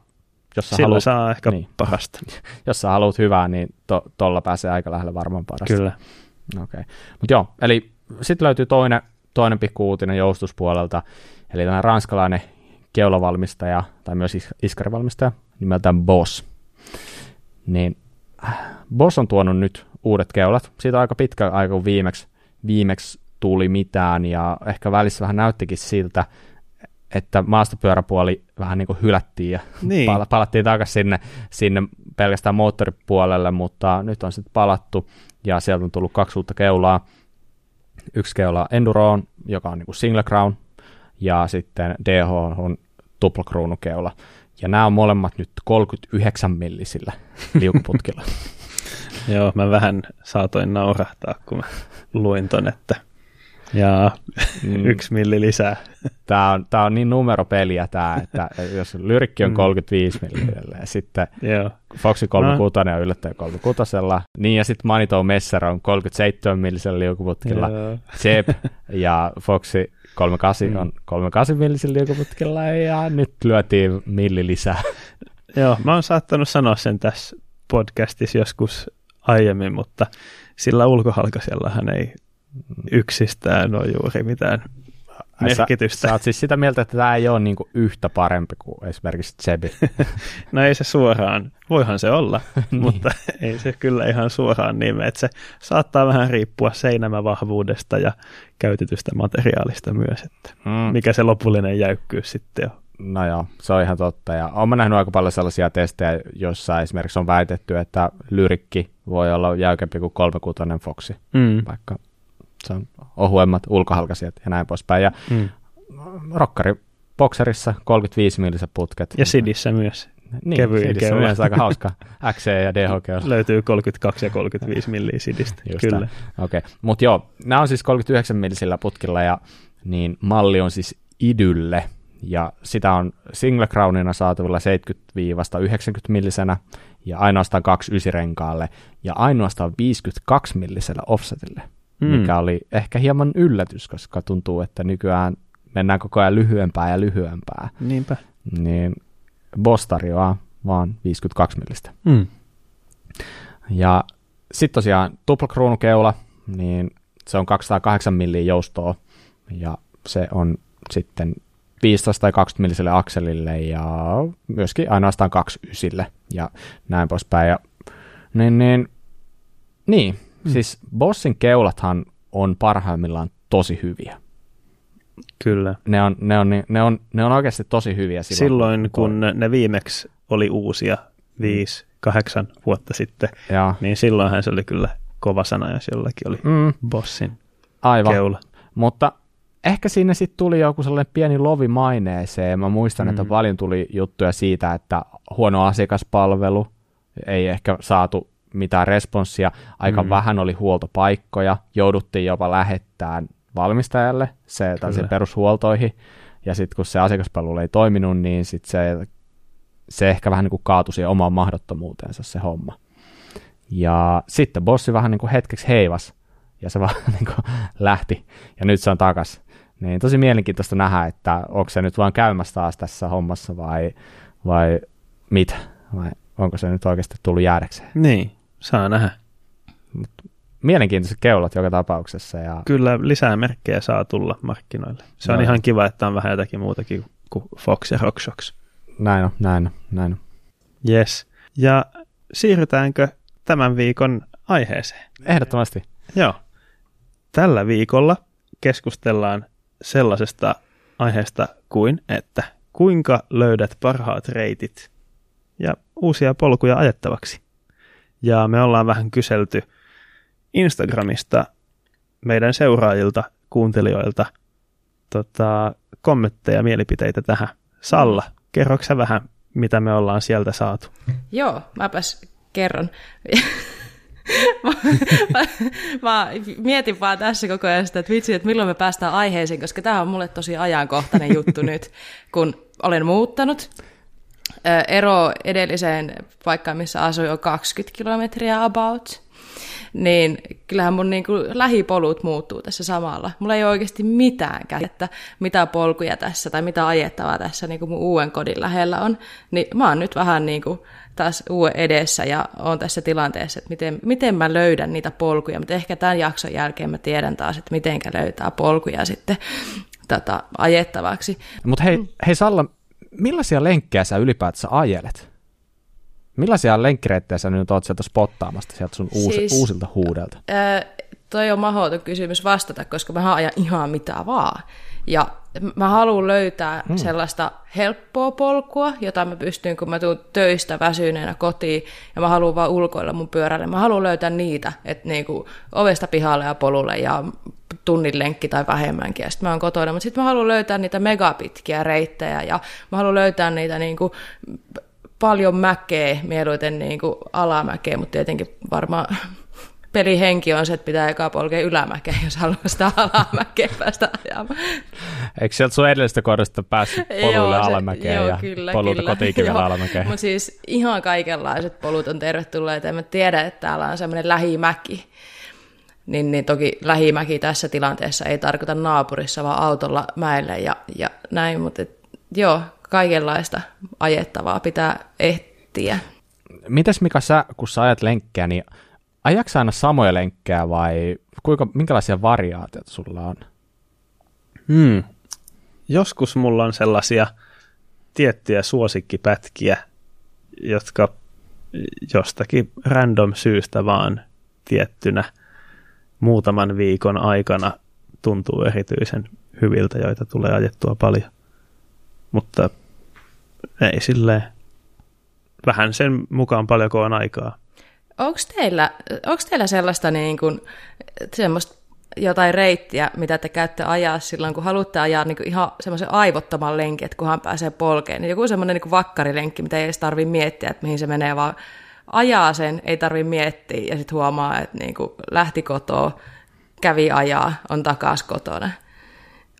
jos sä Sillä haluat, saa ehkä niin, parasta. Jos sä haluat hyvää, niin tuolla to, pääsee aika lähelle varmaan parasta. Kyllä. Okei. Okay. Mutta joo, eli sitten löytyy toinen, toinen pikku uutinen joustuspuolelta, eli tämä ranskalainen keulavalmistaja, tai myös iskarivalmistaja, nimeltään Boss. Niin äh, Boss on tuonut nyt uudet keulat. Siitä on aika pitkä aika, kun viimeksi, viimeksi tuli mitään, ja ehkä välissä vähän näyttikin siltä, että maastopyöräpuoli vähän niin kuin hylättiin ja niin. pal- palattiin takaisin sinne, sinne pelkästään moottoripuolelle, mutta nyt on sitten palattu ja sieltä on tullut kaksi uutta keulaa. Yksi keula Enduroon, joka on niin kuin single crown, ja sitten DH on tuplakruunukeula. Ja nämä on molemmat nyt 39 millisillä liukuputkilla. Joo, mä vähän saatoin naurahtaa, kun mä luin ton, että ja mm. yksi milli lisää. Tämä on, tämä on niin numeropeliä tämä, että jos lyrikki on 35 mm. millillä ja sitten Joo. Foxi 36 no. on yllättäen 36, niin ja sitten Manito Messer on 37 millisellä liukuputkilla, Jeb ja Foxi 38 mm. on 38 millisellä liukuputkilla ja nyt lyötiin milli lisää. Joo, mä oon saattanut sanoa sen tässä podcastissa joskus aiemmin, mutta sillä ulkohalkaisellahan ei yksistään ole juuri mitään merkitystä. Sä, sä oot siis sitä mieltä, että tämä ei ole niinku yhtä parempi kuin esimerkiksi Zebi. no ei se suoraan, voihan se olla, niin. mutta ei se kyllä ihan suoraan niin, että se saattaa vähän riippua seinämävahvuudesta ja käytetystä materiaalista myös, että mm. mikä se lopullinen jäykkyys sitten on. No joo, se on ihan totta. Ja olen nähnyt aika paljon sellaisia testejä, joissa esimerkiksi on väitetty, että lyrikki voi olla jäykempi kuin 36 Foxi, mm. vaikka se on ohuemmat ulkohalkaiset ja näin poispäin. Ja mm. rokkari bokserissa 35 milliset putket. Ja Sidissä myös. Niin, Kevyin Sidissä on myös aika hauska. XC ja DHG. Löytyy 32 ja 35 milliä Sidistä, Just kyllä. Okei, okay. mutta joo, nämä on siis 39 millisillä putkilla ja niin malli on siis idylle ja sitä on single crownina saatavilla 70-90 millisenä ja ainoastaan kaksi ysirenkaalle ja ainoastaan 52 millisellä offsetille mm. mikä oli ehkä hieman yllätys, koska tuntuu, että nykyään mennään koko ajan lyhyempää ja lyhyempää. Niinpä. Niin Boss tarjoaa vaan 52 millistä. Mm. Ja sitten tosiaan tuplakruunukeula, niin se on 208 milliä joustoa ja se on sitten 15 tai 20 milliselle akselille ja myöskin ainoastaan 29 ja näin poispäin. Ja, niin, niin, niin. Mm. siis Bossin keulathan on parhaimmillaan tosi hyviä. Kyllä. Ne on, ne on, ne on, ne on oikeasti tosi hyviä silloin. Silloin, kun ne viimeksi oli uusia, viisi, kahdeksan vuotta sitten, ja. niin silloinhan se oli kyllä kova sana, jos jollakin oli mm. Bossin Aivan. keula. Mutta ehkä siinä sitten tuli joku sellainen pieni lovi maineeseen. Mä muistan, mm. että paljon tuli juttuja siitä, että huono asiakaspalvelu, ei ehkä saatu mitään responssia, aika mm. vähän oli huoltopaikkoja, jouduttiin jopa lähettämään valmistajalle se perushuoltoihin, ja sitten kun se asiakaspalvelu ei toiminut, niin sitten se, se ehkä vähän niin kuin kaatui siihen omaan mahdottomuuteensa se homma. Ja sitten bossi vähän niin kuin hetkeksi heivas, ja se vaan niin kuin lähti, ja nyt se on takas. Niin tosi mielenkiintoista nähdä, että onko se nyt vaan käymässä taas tässä hommassa vai, vai mitä, vai onko se nyt oikeasti tullut jäädäkseen. Niin, saa nähdä. Mut mielenkiintoiset keulat joka tapauksessa. Ja... Kyllä lisää merkkejä saa tulla markkinoille. Se on no. ihan kiva, että on vähän jotakin muutakin kuin Fox ja RockShox. Näin on, näin on, näin on. Yes. Ja siirrytäänkö tämän viikon aiheeseen? Ehdottomasti. Joo. Tällä viikolla keskustellaan sellaisesta aiheesta kuin, että kuinka löydät parhaat reitit ja uusia polkuja ajettavaksi. Ja me ollaan vähän kyselty Instagramista meidän seuraajilta, kuuntelijoilta tota, kommentteja, mielipiteitä tähän. Salla, kerroksä vähän, mitä me ollaan sieltä saatu? Joo, mäpäs kerron. Mä, mä, mä, mietin vaan tässä koko ajan sitä, että vitsi, että milloin me päästään aiheeseen, koska tämä on mulle tosi ajankohtainen juttu nyt, kun olen muuttanut. Ero edelliseen paikkaan, missä asuin, on 20 kilometriä about niin kyllähän mun niin kuin lähipolut muuttuu tässä samalla. Mulla ei ole oikeasti mitään käsitettä, mitä polkuja tässä tai mitä ajettavaa tässä niin kuin mun uuden kodin lähellä on. Niin mä oon nyt vähän niin kuin taas uuden edessä ja on tässä tilanteessa, että miten, miten mä löydän niitä polkuja. Mutta ehkä tämän jakson jälkeen mä tiedän taas, että miten löytää polkuja sitten tota, ajettavaksi. Mutta hei, hei Salla, millaisia lenkkejä sä ylipäätänsä ajelet? Millaisia lenkkireittejä sä nyt oot sieltä spottaamasta sieltä sun uusi, siis, uusilta huudelta? Ää, toi on mahdoton kysymys vastata, koska mä ajan ihan mitä vaan. Ja mä haluan löytää hmm. sellaista helppoa polkua, jota mä pystyn, kun mä tuun töistä väsyneenä kotiin, ja mä haluan vaan ulkoilla mun pyörälle. Mä haluan löytää niitä, että niinku ovesta pihalle ja polulle ja tunnin lenkki tai vähemmänkin, ja sitten mä oon kotona. Mutta sitten mä haluan löytää niitä megapitkiä reittejä, ja mä haluan löytää niitä niinku paljon mäkeä, mieluiten niin kuin alamäkeä, mutta tietenkin varmaan pelihenki on se, että pitää eka polkea ylämäkeä, jos haluaa sitä alamäkeä päästä ajamaan. Eikö sieltä sun edellisestä kohdasta päässyt polulle alamäkeen joo, ja kyllä, polulta kotiikivellä alamäkeen? Mutta siis ihan kaikenlaiset polut on tervetulleita. En mä tiedä, että täällä on semmoinen lähimäki. Niin, niin toki lähimäki tässä tilanteessa ei tarkoita naapurissa, vaan autolla mäelle ja, ja näin. Mutta et, joo, kaikenlaista ajettavaa pitää ehtiä. Mitäs Mika sä, kun sä ajat lenkkejä, niin ajaksa aina samoja lenkkejä vai kuinka, minkälaisia variaatioita sulla on? Hmm. Joskus mulla on sellaisia tiettyjä suosikkipätkiä, jotka jostakin random syystä vaan tiettynä muutaman viikon aikana tuntuu erityisen hyviltä, joita tulee ajettua paljon. Mutta ei silleen. Vähän sen mukaan paljonko on aikaa. Onko teillä, onko teillä sellaista niin kuin, semmoista jotain reittiä, mitä te käytte ajaa silloin, kun haluatte ajaa niin kuin ihan semmoisen aivottoman lenkin, että kunhan pääsee polkeen. Niin joku semmoinen niin vakkarilenkki, mitä ei edes tarvitse miettiä, että mihin se menee, vaan ajaa sen, ei tarvitse miettiä ja sitten huomaa, että niin kuin lähti kotoa, kävi ajaa, on takas kotona.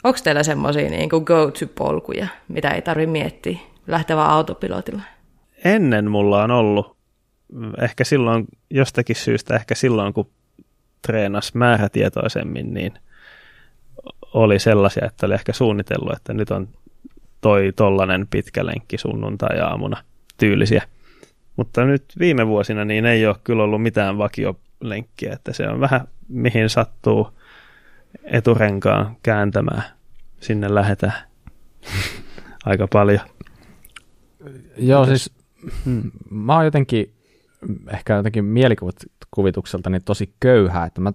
Onko teillä semmoisia niin go-to-polkuja, mitä ei tarvitse miettiä lähtevää autopilotilla? Ennen mulla on ollut, ehkä silloin jostakin syystä, ehkä silloin kun treenas määrätietoisemmin, niin oli sellaisia, että oli ehkä suunnitellut, että nyt on toi tollanen pitkä lenkki sunnuntai-aamuna tyylisiä. Mutta nyt viime vuosina niin ei ole kyllä ollut mitään vakiolenkkiä, että se on vähän mihin sattuu eturenkaan kääntämään. Sinne lähetään aika paljon. Joo, siis hmm, mä oon jotenkin, ehkä jotenkin mielikuvitukselta niin tosi köyhää, että mä,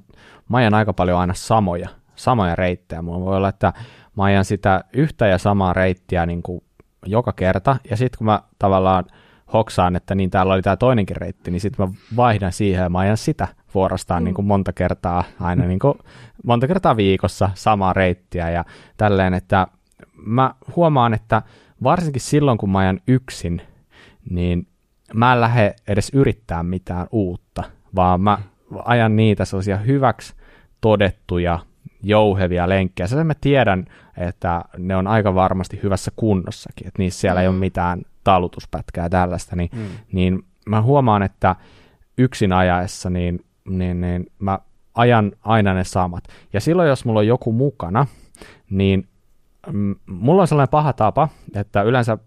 mä ajan aika paljon aina samoja, samoja reittejä. Mulla voi olla, että mä ajan sitä yhtä ja samaa reittiä niin kuin joka kerta, ja sitten kun mä tavallaan hoksaan, että niin täällä oli tämä toinenkin reitti, niin sitten mä vaihdan siihen ja mä ajan sitä vuorostaan mm. niin kuin monta kertaa, aina niin kuin monta kertaa viikossa samaa reittiä ja tälleen, että mä huomaan, että varsinkin silloin, kun mä ajan yksin, niin mä en lähde edes yrittää mitään uutta, vaan mä ajan niitä sellaisia hyväksi todettuja, jouhevia lenkkejä. Se mä tiedän, että ne on aika varmasti hyvässä kunnossakin, että niissä siellä mm. ei ole mm. mitään talutuspätkää tällaista, niin, mm. niin mä huomaan, että yksin ajaessa, niin, niin, niin mä ajan aina ne samat. Ja silloin, jos mulla on joku mukana, niin mm, mulla on sellainen paha tapa, että yleensä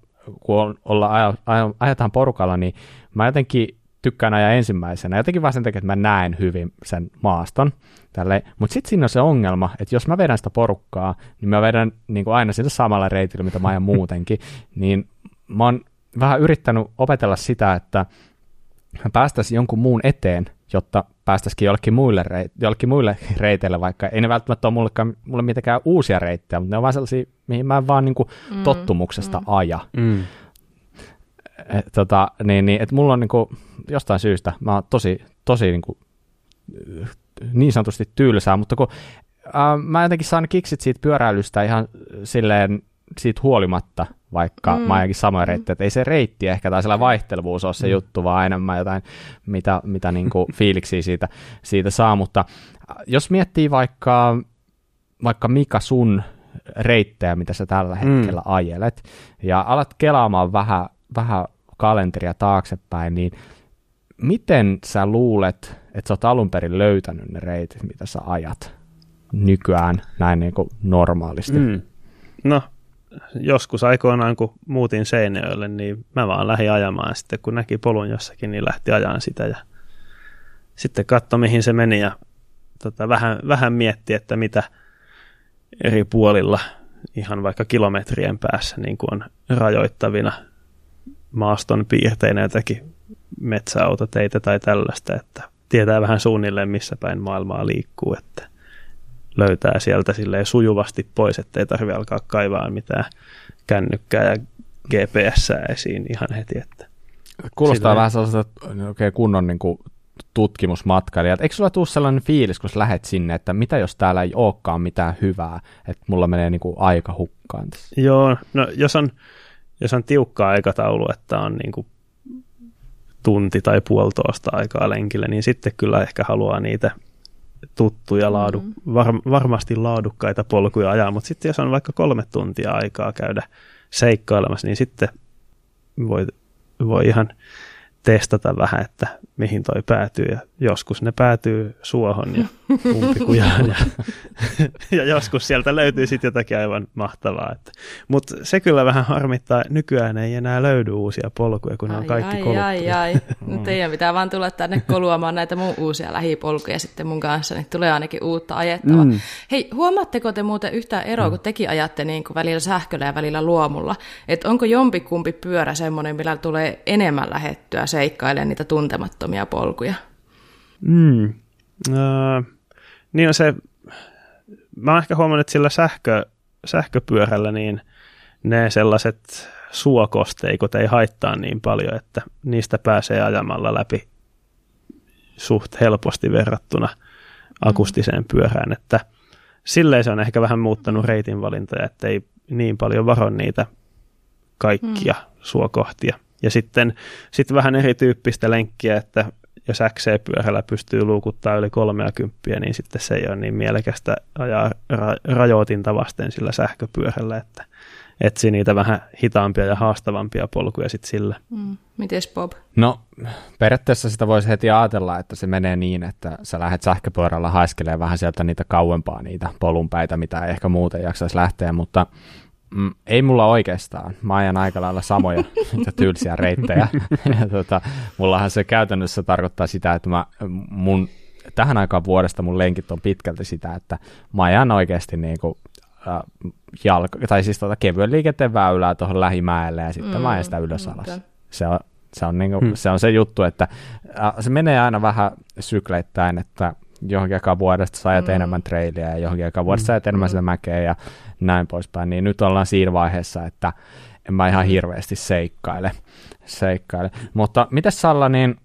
kun olla, aja, aja, ajetaan porukalla, niin mä jotenkin tykkään ajaa ensimmäisenä, jotenkin vaan sen takia, että mä näen hyvin sen maaston. Mutta sitten siinä on se ongelma, että jos mä vedän sitä porukkaa, niin mä vedän niin kuin aina sillä samalla reitillä, mitä mä ajan muutenkin, niin mä oon vähän yrittänyt opetella sitä, että mä päästäisiin jonkun muun eteen, jotta päästäisikin jollekin muille, reit- jollekin muille reiteille, vaikka ei ne välttämättä ole mullekaan, mulle mitenkään uusia reittejä, mutta ne on vaan sellaisia, mihin mä en vaan niin kuin mm, tottumuksesta mm. aja. Mm. Et, tota, niin, niin, et mulla on niin kuin, jostain syystä, mä oon tosi, tosi niin, kuin, niin sanotusti tylsää, mutta kun äh, mä jotenkin saan kiksit siitä pyöräilystä ihan silleen siitä huolimatta, vaikka mm. mä ajankin samoja mm. reittejä, että ei se reitti ehkä tai sellainen vaihtelevuus ole se mm. juttu, vaan enemmän jotain, mitä, mitä niin kuin fiiliksiä siitä, siitä saa, mutta äh, jos miettii vaikka, vaikka Mika sun reittejä, mitä sä tällä mm. hetkellä mm. ajelet, ja alat kelaamaan vähän, vähän kalenteria taaksepäin, niin miten sä luulet, että sä oot alun perin löytänyt ne reitit, mitä sä ajat nykyään näin niin kuin normaalisti? Mm. No, joskus aikoinaan, kun muutin Seinäjölle, niin mä vaan lähdin ajamaan. Sitten kun näki polun jossakin, niin lähti ajamaan sitä ja sitten katso, mihin se meni ja tota, vähän, vähän mietti, että mitä eri puolilla ihan vaikka kilometrien päässä niin kuin on rajoittavina maaston piirteinä jotakin metsäautoteitä tai tällaista, että tietää vähän suunnilleen missä päin maailmaa liikkuu, että löytää sieltä silleen sujuvasti pois, ettei tarvitse alkaa kaivaa mitään kännykkää ja GPS esiin ihan heti. Että Kuulostaa sitä... vähän sellaiselta okay, kunnon niin kuin, tutkimusmatkailijat. Eikö sulla tule sellainen fiilis, kun sä lähet sinne, että mitä jos täällä ei olekaan mitään hyvää, että mulla menee niin kuin, aika hukkaan tässä? Joo, no jos on, jos on tiukka aikataulu, että on niin kuin tunti tai puolitoista aikaa lenkille, niin sitten kyllä ehkä haluaa niitä tuttuja, laadu, mm-hmm. var, varmasti laadukkaita polkuja ajaa, mutta sitten jos on vaikka kolme tuntia aikaa käydä seikkailemassa, niin sitten voi, voi ihan testata vähän, että mihin toi päätyy. Ja joskus ne päätyy suohon ja umpikujaan. ja, ja joskus sieltä löytyy sitten jotakin aivan mahtavaa. Mutta se kyllä vähän harmittaa. Nykyään ei enää löydy uusia polkuja, kun ai, ne on kaikki ai, ai, ai. No teidän pitää vaan tulla tänne koluamaan näitä mun uusia lähipolkuja sitten mun kanssa, niin tulee ainakin uutta ajettavaa. Mm. Hei, huomaatteko te muuten yhtään eroa, mm. kun tekin ajatte niin kuin välillä sähköllä ja välillä luomulla? Että onko jompikumpi pyörä semmoinen, millä tulee enemmän lähettyä seikkailemaan niitä tuntemattomia polkuja? Mm. Uh, niin on se, mä oon ehkä huomannut, että sillä sähkö, sähköpyörällä niin ne sellaiset suokosteikot ei haittaa niin paljon, että niistä pääsee ajamalla läpi suht helposti verrattuna akustiseen pyörään, että silleen se on ehkä vähän muuttanut reitin valintoja, että ei niin paljon varo niitä kaikkia mm. suokohtia. Ja sitten, sitten vähän erityyppistä lenkkiä, että jos XC-pyörällä pystyy luukuttaa yli 30, niin sitten se ei ole niin mielekästä ajaa ra- rajoitinta vasten sillä sähköpyörällä, että etsi niitä vähän hitaampia ja haastavampia polkuja sitten sillä. Mm. Mites Bob? No periaatteessa sitä voisi heti ajatella, että se menee niin, että sä lähdet sähköpyörällä haiskelemaan vähän sieltä niitä kauempaa niitä polunpäitä, mitä ei ehkä muuten jaksaisi lähteä, mutta Mm, ei mulla oikeastaan. Mä ajan aika lailla samoja tylsiä reittejä. ja tota, mullahan se käytännössä tarkoittaa sitä, että mä, mun, tähän aikaan vuodesta mun lenkit on pitkälti sitä, että mä ajan oikeasti niin kuin, äh, jalka, tai siis tota kevyen liikenteen väylää tuohon lähimäelle ja sitten mm, mä ajan sitä ylös alas. Okay. Se on se on, niin kuin, hmm. se on se juttu, että äh, se menee aina vähän sykleittäin, että johonkin aikaan vuodesta sä ajat mm. enemmän trailia ja johonkin aikaan vuodesta mm. sä ajat enemmän mm. sitä mäkeä ja näin poispäin, niin nyt ollaan siinä vaiheessa, että en mä ihan mm. hirveästi seikkaile. seikkaile. Mutta miten Salla, niin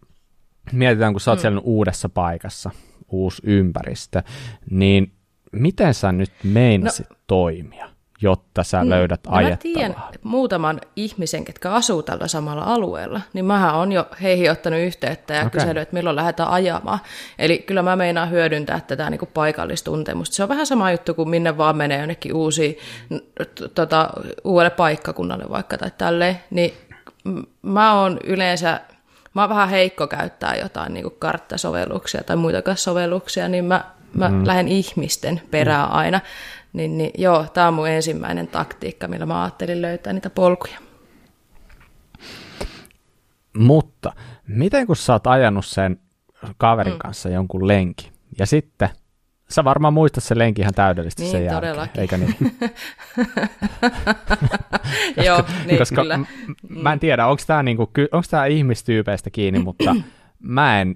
mietitään, kun sä oot mm. siellä uudessa paikassa, uusi ympäristö, niin miten sä nyt meinasit no, toimia? Jotta sä mm. löydät no ajettavaa? Mä tiedän muutaman ihmisen, ketkä asuu tällä samalla alueella, niin mähän on jo heihin ottanut yhteyttä ja okay. kysellyt, että milloin lähdetään ajamaan. Eli kyllä mä meinaan hyödyntää tätä niin kuin paikallistuntemusta. Se on vähän sama juttu kuin minne vaan menee jonnekin uusi, tota, uudelle paikkakunnalle vaikka tai tälleen, niin mä oon yleensä mä oon vähän heikko käyttää jotain niin kuin karttasovelluksia tai muita sovelluksia, niin mä, mä mm. lähden ihmisten perään mm. aina. Niin, niin joo, tämä on mun ensimmäinen taktiikka, millä mä ajattelin löytää niitä polkuja. Mutta miten kun sä oot ajanut sen kaverin mm. kanssa jonkun lenki, ja sitten sä varmaan muistat sen lenkin ihan täydellisesti niin, sen jälkeen, todellakin. eikö niin? Joo, niin koska kyllä. M- mä en tiedä, onko tämä niinku, ihmistyypeistä kiinni, mutta mä en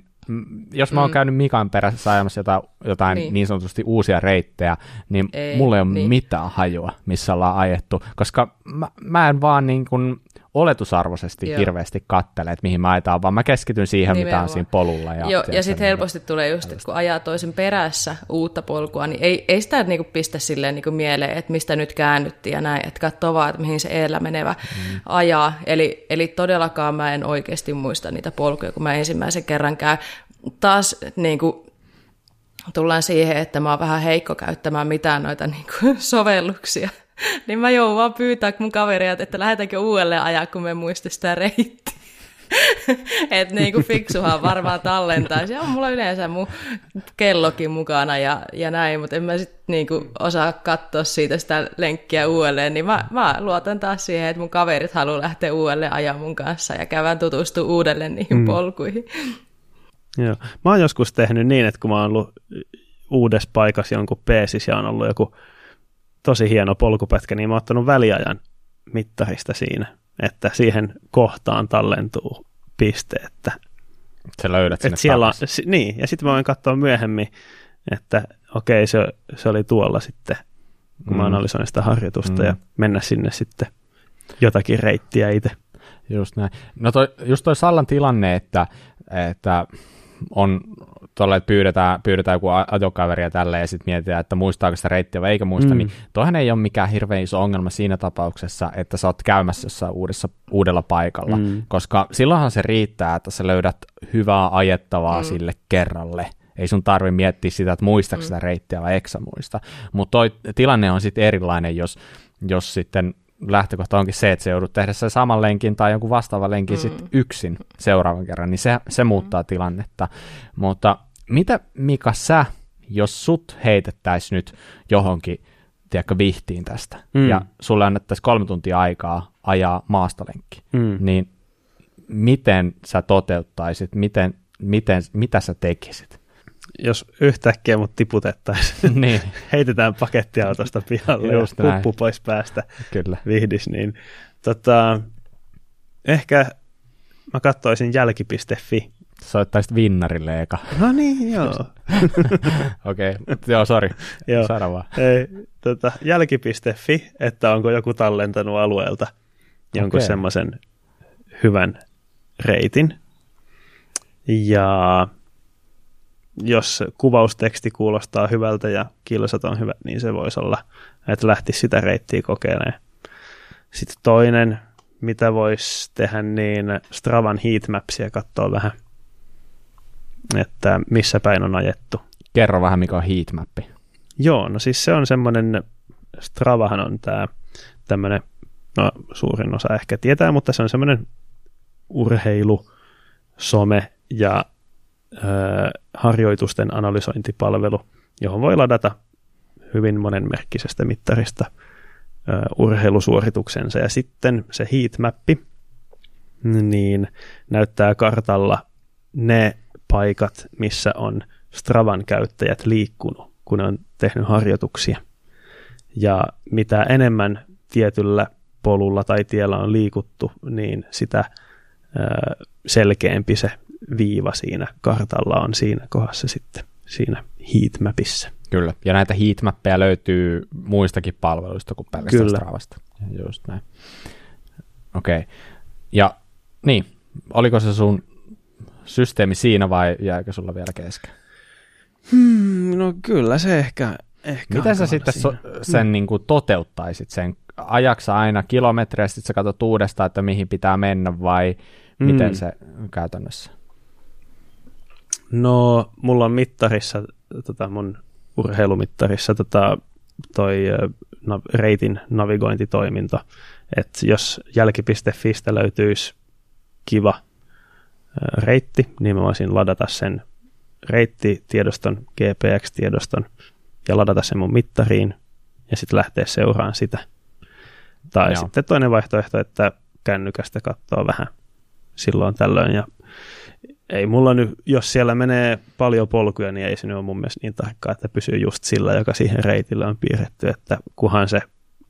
jos mä oon mm. käynyt Mikan perässä ajamassa jotain, jotain niin. niin sanotusti uusia reittejä, niin ei, mulla ei ole niin. mitään hajua, missä ollaan ajettu, koska mä, mä en vaan niin kuin oletusarvoisesti Joo. hirveästi kattele, että mihin mä ajetaan, vaan mä keskityn siihen, Nimenomaan. mitä on siinä polulla. Ja, Joo, ja sitten helposti tulee just, että kun ajaa toisen perässä uutta polkua, niin ei, ei sitä niinku pistä silleen niinku mieleen, että mistä nyt käännyttiin ja näin, että katsoo vaan, että mihin se eellä menevä mm. ajaa. Eli, eli todellakaan mä en oikeasti muista niitä polkuja, kun mä ensimmäisen kerran käyn. Taas niin kuin, tullaan siihen, että mä oon vähän heikko käyttämään mitään noita niin kuin, sovelluksia niin mä joudun vaan pyytää mun kaveria, että lähdetäänkö uudelleen ajaa, kun me muista sitä reittiä. että niinku fiksuhan varmaan tallentaisi. Ja on mulla yleensä mun kellokin mukana ja, ja näin, mutta en mä sitten niinku osaa katsoa siitä sitä lenkkiä uudelleen, niin mä, mä luotan taas siihen, että mun kaverit haluaa lähteä uudelleen ajaa mun kanssa ja käydään tutustua uudelleen niihin mm. polkuihin. Joo. Mä oon joskus tehnyt niin, että kun mä oon ollut uudessa paikassa jonkun peesis ja on ollut joku tosi hieno polkupätkä, niin mä oon ottanut väliajan mittarista siinä, että siihen kohtaan tallentuu piste, että Sä löydät sinne siellä on, Niin, ja sitten mä voin katsoa myöhemmin, että okei, se, se oli tuolla sitten, kun mm. mä analysoin sitä harjoitusta mm. ja mennä sinne sitten jotakin reittiä itse. Just näin. No toi, just toi Sallan tilanne, että, että on tuolle, että pyydetään, pyydetään joku ajokaveri ja tälleen, ja sitten mietitään, että muistaako sitä reittiä vai eikä muista, mm. niin toihan ei ole mikään hirveän iso ongelma siinä tapauksessa, että sä oot käymässä jossain uudessa, uudella paikalla, mm. koska silloinhan se riittää, että sä löydät hyvää ajettavaa mm. sille kerralle. Ei sun tarvi miettiä sitä, että muistaako mm. sitä reittiä vai eikö muista. Mutta tilanne on sitten erilainen, jos, jos sitten lähtökohta onkin se, että se joudut tehdä sen saman lenkin tai jonkun vastaavan lenkin mm. sit yksin seuraavan kerran, niin se, se muuttaa mm. tilannetta. Mutta mitä Mika sä, jos sut heitettäisiin nyt johonkin, tiedätkö, vihtiin tästä, mm. ja sulle annettaisiin kolme tuntia aikaa ajaa maastolenkki, mm. niin miten sä toteuttaisit, miten, miten, mitä sä tekisit? Jos yhtäkkiä mut tiputettaisiin, niin. heitetään pakettiautosta pihalle Just ja kuppu pois päästä Kyllä. vihdis, niin tota, ehkä mä katsoisin jälki.fi. Soittaisit vinnarille eka. No niin, joo. Okei, okay. joo, sori. joo. vaan. Ei, tota, jälki.fi, että onko joku tallentanut alueelta jonkun okay. semmoisen hyvän reitin. Ja jos kuvausteksti kuulostaa hyvältä ja kilsat on hyvät, niin se voisi olla, että lähti sitä reittiä kokeilemaan. Sitten toinen, mitä voisi tehdä, niin Stravan heatmapsia katsoa vähän, että missä päin on ajettu. Kerro vähän, mikä on heatmappi. Joo, no siis se on semmoinen, Stravahan on tämä tämmöinen, no suurin osa ehkä tietää, mutta se on semmoinen urheilu, some ja harjoitusten analysointipalvelu, johon voi ladata hyvin monenmerkkisestä mittarista urheilusuorituksensa. Ja sitten se heatmappi, niin näyttää kartalla ne paikat, missä on Stravan käyttäjät liikkunut, kun on tehnyt harjoituksia. Ja mitä enemmän tietyllä polulla tai tiellä on liikuttu, niin sitä selkeämpi se viiva siinä kartalla on siinä kohdassa sitten siinä heatmapissa. Kyllä, ja näitä heatmappeja löytyy muistakin palveluista kuin pelkästään Kyllä. Stravasta. Just näin. Okei. Okay. Ja niin, oliko se sun systeemi siinä vai jäikö sulla vielä kesken? Hmm, no kyllä se ehkä, ehkä Miten sä sitten so, sen hmm. niin kuin toteuttaisit sen? Ajaksa aina kilometriä, sitten sä katsot uudestaan, että mihin pitää mennä vai hmm. miten se käytännössä? No, mulla on mittarissa, tota mun urheilumittarissa tota, toi na, reitin navigointitoiminto, että jos jälki.fistä löytyisi kiva reitti, niin mä voisin ladata sen reittitiedoston, GPX-tiedoston ja ladata sen mun mittariin ja sitten lähteä seuraan sitä. Tai Joo. sitten toinen vaihtoehto, että kännykästä katsoo vähän silloin tällöin ja ei mulla nyt, jos siellä menee paljon polkuja, niin ei se nyt ole mun mielestä niin tarkkaa, että pysyy just sillä, joka siihen reitille on piirretty, että kuhan se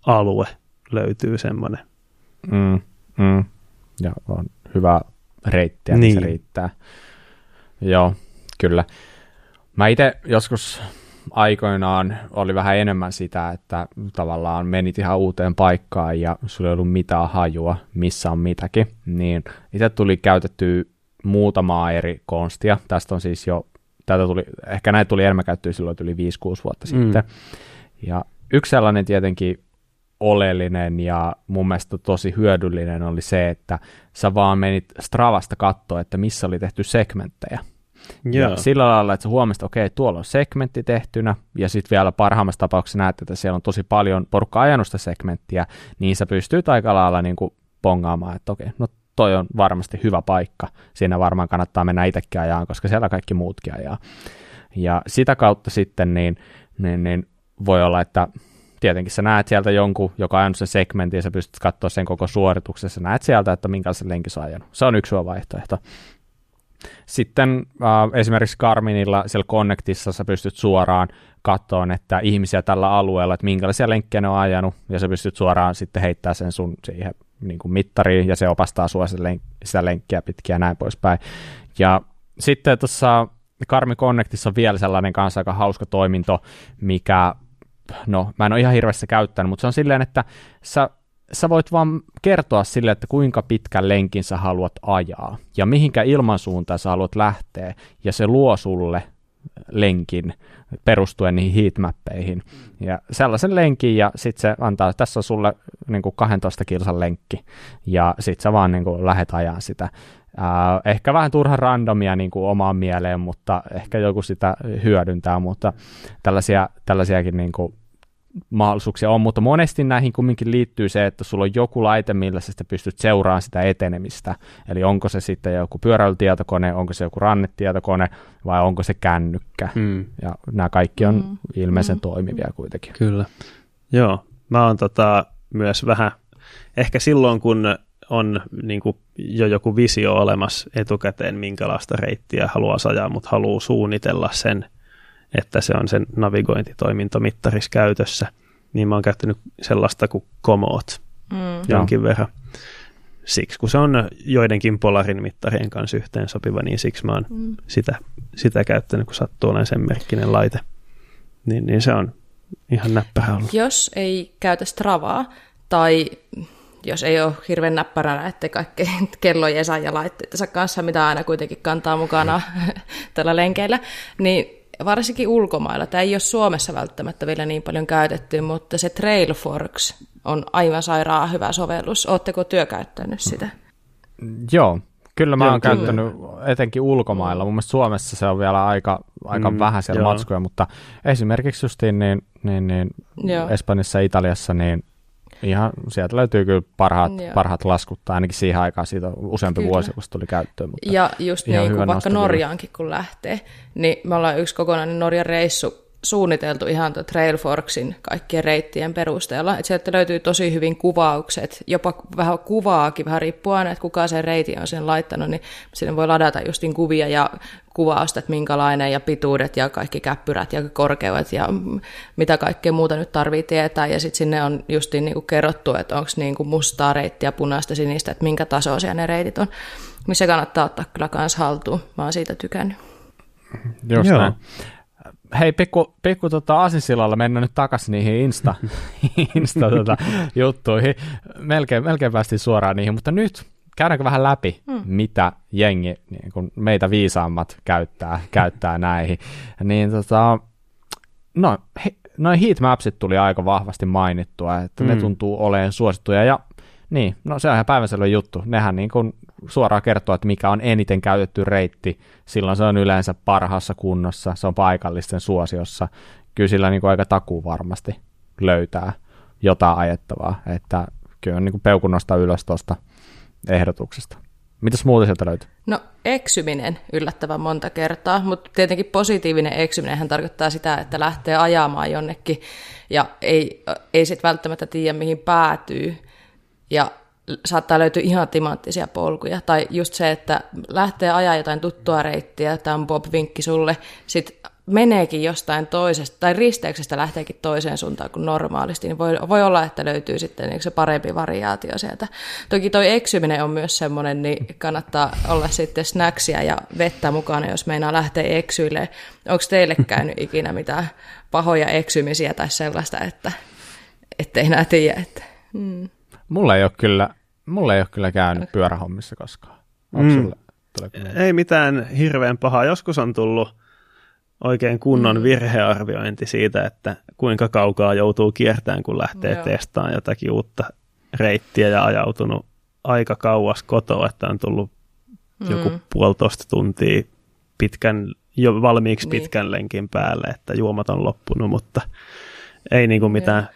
alue löytyy semmoinen. Mm, mm. Ja on hyvä reittiä, niin. niin se riittää. Joo, kyllä. Mä itse joskus aikoinaan oli vähän enemmän sitä, että tavallaan menit ihan uuteen paikkaan ja sulla ei ollut mitään hajua, missä on mitäkin, niin itse tuli käytetty muutamaa eri konstia. Tästä on siis jo, tätä tuli, ehkä näitä tuli enemmän käyttöä silloin yli 5-6 vuotta mm. sitten. Ja yksi sellainen tietenkin oleellinen ja mun mielestä tosi hyödyllinen oli se, että sä vaan menit Stravasta katsoa, että missä oli tehty segmenttejä. Yeah. Ja sillä lailla, että sä huomasit, että okei, tuolla on segmentti tehtynä, ja sitten vielä parhaimmassa tapauksessa näet, että siellä on tosi paljon porukka ajanut sitä segmenttiä, niin sä pystyt aika lailla niin kuin pongaamaan, että okei, no toi on varmasti hyvä paikka. Siinä varmaan kannattaa mennä itsekin ajaa, koska siellä kaikki muutkin ajaa. Ja sitä kautta sitten niin, niin, niin voi olla, että tietenkin sä näet sieltä jonkun, joka on sen segmentin, ja sä pystyt katsoa sen koko suorituksessa, näet sieltä, että minkälaisen lenkin sä ajanut. Se on yksi vaihtoehto. Sitten äh, esimerkiksi Garminilla siellä Connectissa sä pystyt suoraan katsoa, että ihmisiä tällä alueella, että minkälaisia lenkkejä ne on ajanut, ja sä pystyt suoraan sitten heittää sen sun siihen niin kuin mittariin, ja se opastaa sua sitä, lenk- sitä lenkkiä pitkiä ja näin poispäin. Ja sitten tuossa Karmi Connectissa on vielä sellainen kanssa aika hauska toiminto, mikä, no mä en ole ihan hirveästi käyttänyt, mutta se on silleen, että sä, sä voit vaan kertoa sille, että kuinka pitkän lenkin sä haluat ajaa ja mihinkä ilmansuuntaan sä haluat lähteä, ja se luo sulle lenkin perustuen niihin heatmappeihin. Ja sellaisen lenkin, ja sitten se antaa, tässä on sulle niin kuin 12 kilsan lenkki, ja sitten sä vaan niin kuin lähet ajaa sitä. Äh, ehkä vähän turha randomia niin kuin omaan mieleen, mutta ehkä joku sitä hyödyntää, mutta tällaisia, tällaisiakin niin kuin mahdollisuuksia on, mutta monesti näihin kumminkin liittyy se, että sulla on joku laite, millä sä pystyt seuraamaan sitä etenemistä. Eli onko se sitten joku pyöräilytietokone, onko se joku rannetietokone vai onko se kännykkä. Mm. Ja nämä kaikki on mm. ilmeisen mm. toimivia kuitenkin. Kyllä. Joo, mä oon tota, myös vähän, ehkä silloin kun on niin kuin jo joku visio olemassa etukäteen, minkälaista reittiä haluaa ajaa, mutta haluaa suunnitella sen että se on sen navigointitoimintomittarissa käytössä, niin mä oon käyttänyt sellaista kuin Komoot mm. jonkin Joo. verran. Siksi, kun se on joidenkin Polarin mittarien kanssa yhteen sopiva, niin siksi mä oon mm. sitä, sitä käyttänyt, kun sattuu olemaan sen merkkinen laite. Niin, niin se on ihan näppärä ollut. Jos ei käytä Stravaa, tai jos ei ole hirveän näppäränä, ettei kaikki kellojen saa ja laitteittensa kanssa, mitä aina kuitenkin kantaa mukana tällä lenkeillä, niin varsinkin ulkomailla, tämä ei ole Suomessa välttämättä vielä niin paljon käytetty, mutta se Trailforks on aivan sairaan hyvä sovellus. Oletteko työkäyttänyt sitä? Joo, kyllä mä oon käyttänyt etenkin ulkomailla. Mun mielestä Suomessa se on vielä aika, aika mm, vähän siellä joo. matskuja, mutta esimerkiksi justiin niin, niin, niin Espanjassa ja Italiassa niin Ihan sieltä löytyy kyllä parhaat, parhaat laskut, tai ainakin siihen aikaan siitä useampi kyllä. vuosi, kun se tuli käyttöön. Mutta ja just niin kuin vaikka Norjaankin kun lähtee, niin me ollaan yksi kokonainen Norjan reissu suunniteltu ihan Trailforksin kaikkien reittien perusteella. Että sieltä löytyy tosi hyvin kuvaukset, jopa vähän kuvaakin, vähän riippuen, että kuka sen reitin on sen laittanut, niin sinne voi ladata justin kuvia ja kuvausta, että minkälainen ja pituudet ja kaikki käppyrät ja korkeudet ja mitä kaikkea muuta nyt tarvii tietää. Ja sitten sinne on justiin niinku kerrottu, että onko niinku mustaa reittiä, punaista, sinistä, että minkä tasoisia ne reitit on, missä kannattaa ottaa kyllä kans haltuun. Mä oon siitä tykännyt. Just Joo. näin. Hei, pikku, pikku tota, asinsilalla mennään nyt takaisin niihin Insta, Insta tota, juttuihin. Melkein, melkein päästiin suoraan niihin, mutta nyt käydäänkö vähän läpi, hmm. mitä jengi, niin kun meitä viisaammat käyttää, käyttää näihin. Niin tota, no, he, noin heatmapsit tuli aika vahvasti mainittua, että hmm. ne tuntuu olemaan suosittuja, ja niin, no se on ihan päivänselvä juttu. Nehän niin kun suoraan kertoo, että mikä on eniten käytetty reitti, silloin se on yleensä parhaassa kunnossa, se on paikallisten suosiossa. Kyllä sillä niin aika takuu varmasti löytää jotain ajettavaa, että kyllä on niin peukun nostaa ylös tuosta ehdotuksesta. Mitäs muuta sieltä löytyy? No eksyminen yllättävän monta kertaa, mutta tietenkin positiivinen eksyminen tarkoittaa sitä, että lähtee ajamaan jonnekin ja ei, ei sitten välttämättä tiedä mihin päätyy. Ja saattaa löytyä ihan timanttisia polkuja. Tai just se, että lähtee ajaa jotain tuttua reittiä, tämä on Bob-vinkki sulle, sitten meneekin jostain toisesta, tai risteyksestä lähteekin toiseen suuntaan kuin normaalisti, niin voi, voi olla, että löytyy sitten niin se parempi variaatio sieltä. Toki toi eksyminen on myös semmoinen, niin kannattaa olla sitten snacksia ja vettä mukana, jos meinaa lähteä eksyille. Onko teille käynyt ikinä mitään pahoja eksymisiä tai sellaista, että ettei enää tiedä, että... Hmm. Mulla ei ole kyllä, mulla ei ole kyllä käynyt pyörähommissa koskaan. mm. sulle, ei mitään hirveän pahaa. Joskus on tullut oikein kunnon mm. virhearviointi siitä, että kuinka kaukaa joutuu kiertämään, kun lähtee Joo. testaamaan jotakin uutta reittiä ja ajautunut aika kauas kotoa, että on tullut mm. joku puolitoista tuntia pitkän, jo valmiiksi niin. pitkän lenkin päälle, että juomat on loppunut, mutta ei niin kuin mitään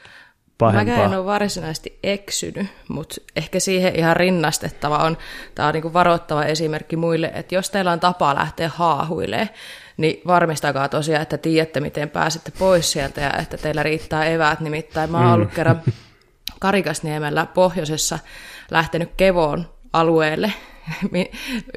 pahempaa. Mä en ole varsinaisesti eksynyt, mutta ehkä siihen ihan rinnastettava on, tämä on niin varoittava esimerkki muille, että jos teillä on tapa lähteä haahuilemaan, niin varmistakaa tosiaan, että tiedätte, miten pääsette pois sieltä ja että teillä riittää eväät. Nimittäin mä oon mm. ollut kerran Karikasniemellä pohjoisessa lähtenyt Kevoon alueelle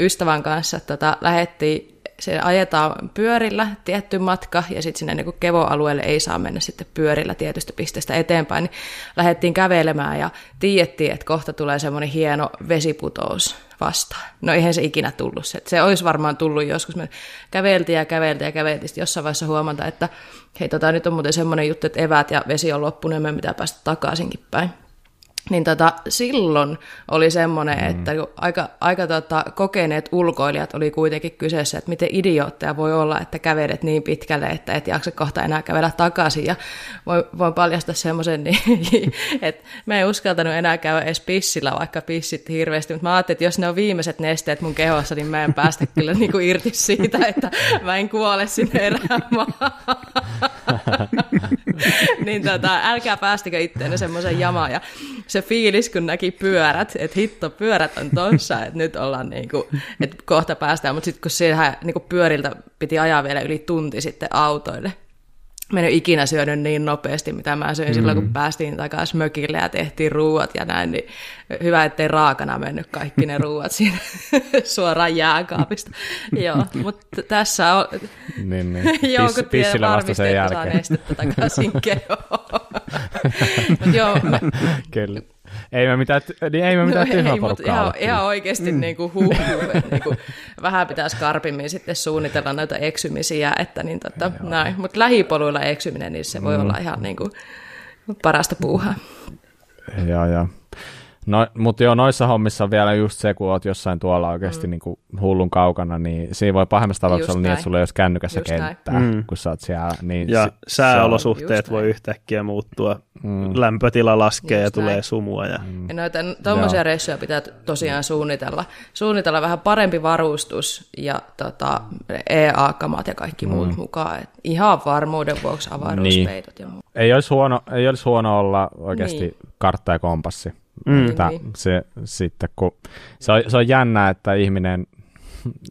ystävän kanssa. Tota, lähettiin se ajetaan pyörillä tietty matka ja sitten sinne niin kevoalueelle ei saa mennä sitten pyörillä tietystä pisteestä eteenpäin, niin lähdettiin kävelemään ja tiedettiin, että kohta tulee semmoinen hieno vesiputous vastaan. No eihän se ikinä tullut se. Se olisi varmaan tullut joskus. Me käveltiin ja käveltiin ja käveltiin. Sitten jossain vaiheessa huomata, että hei, tota, nyt on muuten semmoinen juttu, että eväät ja vesi on loppunut ja me pitää päästä takaisinkin päin niin tota, silloin oli semmoinen, mm. että aika, aika tota, kokeneet ulkoilijat oli kuitenkin kyseessä, että miten idiootteja voi olla, että kävelet niin pitkälle, että et jaksa kohta enää kävellä takaisin. Ja voin, voin paljastaa semmoisen, niin, että me ei uskaltanut enää käydä edes pissillä, vaikka pissit hirveästi, mutta mä ajattelin, että jos ne on viimeiset nesteet mun kehossa, niin mä en päästä kyllä niin kuin irti siitä, että mä en kuole sinne erään niin tota, älkää päästikö itteenne semmoisen jamaan. Ja se fiilis, kun näki pyörät, että hitto, pyörät on tossa, että nyt ollaan niinku, että kohta päästään, mutta sitten kun siellä niinku pyöriltä piti ajaa vielä yli tunti sitten autoille, Mä en ole ikinä syönyt niin nopeasti, mitä mä söin mm. silloin, kun mm. päästiin takaisin mökille ja tehtiin ruuat ja näin, niin hyvä, ettei raakana mennyt kaikki ne ruuat siinä suoraan jääkaapista. Joo, mutta tässä on... Niin, niin. Joo, kun Pissillä vasta sen jälkeen. Saa nestettä takaisin joo, mä... Kyllä. Ei me mitään, niin ei me mitään no, ei, mutta ihan, ihan oikeasti mm. niin kuin huu, niin kuin, vähän pitäisi karpimmin sitten suunnitella näitä eksymisiä, että niin tota, näin. Mutta lähipoluilla eksyminen, niin se mm. voi olla ihan niin kuin parasta puuhaa. Joo, joo. No, mutta joo, noissa hommissa on vielä just se, kun oot jossain tuolla oikeasti mm. niin kuin hullun kaukana, niin siinä voi pahemmassa tapauksessa olla niin, että sulla ei ole kännykässä just kenttää, mm. kun sä oot siellä. Niin ja se, sääolosuhteet voi yhtäkkiä muuttua, mm. lämpötila laskee just ja näin. tulee sumua. Ja... Mm. ja noita tuommoisia reissuja pitää tosiaan suunnitella. Suunnitella vähän parempi varustus ja tota, EA-kamat ja kaikki mm. muut mukaan. Et ihan varmuuden vuoksi avaruuspeitot niin. ja muut. Ei olisi huono, ei olisi huono olla oikeasti niin. kartta ja kompassi Mm. Että niin. se, sitten, kun, se, on, se on jännä, että ihminen,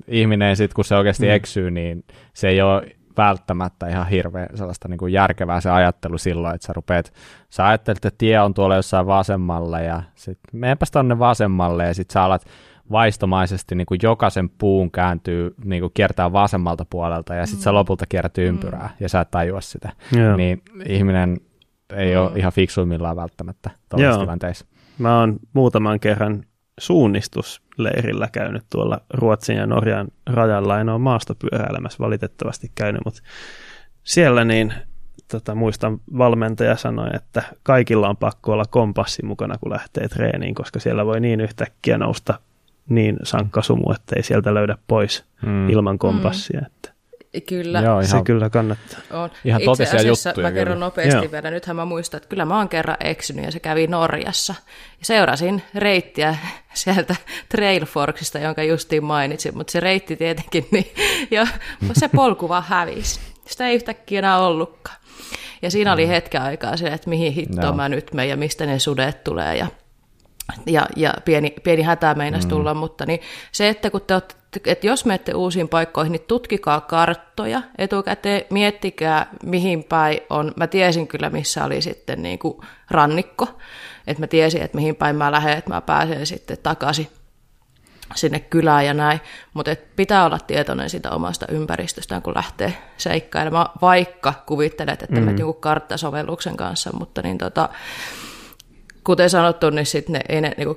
ihminen sit, kun se oikeasti mm. eksyy, niin se ei ole välttämättä ihan hirveän sellaista niin kuin järkevää se ajattelu silloin, että sä rupeat, sä ajattelet, että tie on tuolla jossain vasemmalla ja sitten meenpäs tonne vasemmalle ja sitten sä alat vaistomaisesti niin kuin jokaisen puun kääntyy, niin kuin kiertää vasemmalta puolelta ja sitten mm. se lopulta kiertyy ympyrää mm. ja sä et tajua sitä. Joo. Niin ihminen ei mm. ole ihan fiksuimmillaan välttämättä tuollaisissa tilanteissa. Mä oon muutaman kerran suunnistusleirillä käynyt tuolla Ruotsin ja Norjan rajalla. En ole maastopyöräilemässä valitettavasti käynyt, mutta siellä niin tota, muistan valmentaja sanoi, että kaikilla on pakko olla kompassi mukana, kun lähtee treeniin, koska siellä voi niin yhtäkkiä nousta niin sankkasumu, että ei sieltä löydä pois mm. ilman kompassia. Mm. Että Kyllä. Joo, ihan, se kyllä kannattaa. On. Ihan Itse asiassa juttuja, mä kerron kyllä. nopeasti Joo. vielä. Nythän mä muistan, että kyllä mä oon kerran eksynyt ja se kävi Norjassa. Ja seurasin reittiä sieltä Trailforksista, jonka justiin mainitsin, mutta se reitti tietenkin, niin ja se polku vaan hävisi. Sitä ei yhtäkkiä enää ollutkaan. Ja siinä oli mm. hetken aikaa se, että mihin hittoon no. mä nyt menen ja mistä ne sudet tulee ja ja, ja pieni, pieni hätä meinas mm. tulla, mutta niin se, että kun te olette, että jos menette uusiin paikkoihin, niin tutkikaa karttoja etukäteen, miettikää mihin päin on. Mä tiesin kyllä, missä oli sitten niin kuin rannikko, että mä tiesin, että mihin päin mä lähden, että mä pääsen sitten takaisin sinne kylään ja näin, mutta pitää olla tietoinen sitä omasta ympäristöstään, kun lähtee seikkailemaan, vaikka kuvittelet, että mm. menet joku karttasovelluksen kanssa, mutta niin tota, kuten sanottu, niin sit ne, ei ne, niin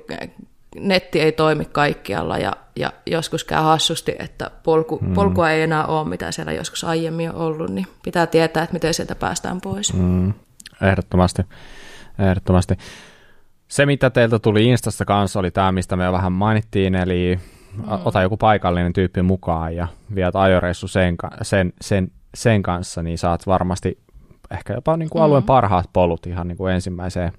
netti ei toimi kaikkialla ja, ja joskus käy hassusti, että polku, mm. polkua ei enää ole, mitä siellä joskus aiemmin on ollut, niin pitää tietää, että miten sieltä päästään pois. Mm. Ehdottomasti. Ehdottomasti. Se, mitä teiltä tuli Instasta kanssa, oli tämä, mistä me jo vähän mainittiin, eli mm. ota joku paikallinen tyyppi mukaan ja viet ajoreissu sen, sen, sen, sen kanssa, niin saat varmasti ehkä jopa niin kuin mm. alueen parhaat polut ihan niin kuin ensimmäiseen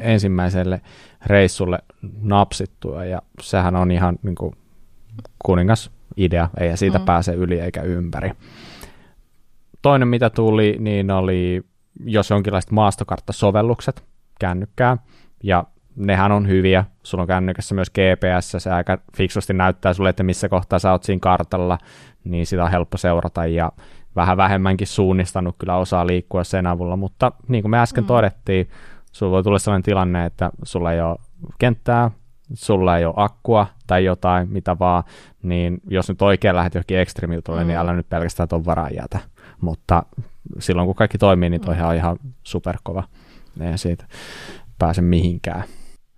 ensimmäiselle reissulle napsittua ja sehän on ihan niin kuin kuningas idea, ei siitä mm. pääse yli eikä ympäri. Toinen mitä tuli, niin oli jos jonkinlaiset maastokarttasovellukset kännykkää, ja nehän on hyviä. Sulla on kännykässä myös GPS, se aika fiksusti näyttää sulle, että missä kohtaa sä oot siinä kartalla, niin sitä on helppo seurata, ja vähän vähemmänkin suunnistanut kyllä osaa liikkua sen avulla, mutta niin kuin me äsken mm. todettiin, sulla voi tulla sellainen tilanne, että sulla ei ole kenttää, sulla ei ole akkua tai jotain, mitä vaan, niin jos nyt oikein lähdet johonkin ekstremiutolle, niin mm. niin älä nyt pelkästään tuon varaan jätä. Mutta silloin kun kaikki toimii, niin toihan on ihan superkova. Ei siitä pääse mihinkään.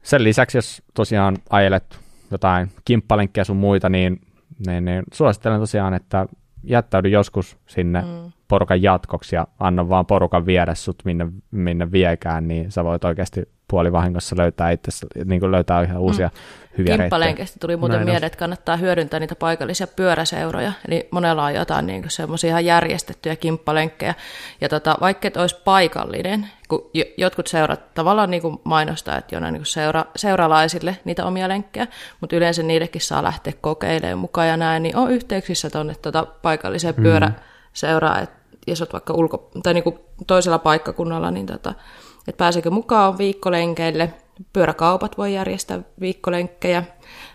Sen lisäksi, jos tosiaan ajelet jotain kimppalenkkiä sun muita, niin, niin, niin suosittelen tosiaan, että jättäydy joskus sinne mm. porukan jatkoksi ja anna vaan porukan viedä sut minne, minne viekään, niin sä voit oikeasti puolivahingossa löytää itse, niin kuin löytää ihan uusia mm. hyviä reittejä. tuli muuten mieleen, että kannattaa hyödyntää niitä paikallisia pyöräseuroja, eli monella on jotain niin semmoisia ihan järjestettyjä kimppalenkkejä, ja tota, vaikka et olisi paikallinen, kun jotkut seurat tavallaan niin kuin mainostaa, että on niin seura, seuralaisille niitä omia lenkkejä, mutta yleensä niillekin saa lähteä kokeilemaan mukaan ja näin, niin on yhteyksissä tuonne tota paikalliseen mm. pyöräseuraan, että jos olet vaikka ulko, tai niin kuin toisella paikkakunnalla, niin tota, että pääsekö mukaan viikkolenkeille. Pyöräkaupat voi järjestää viikkolenkkejä.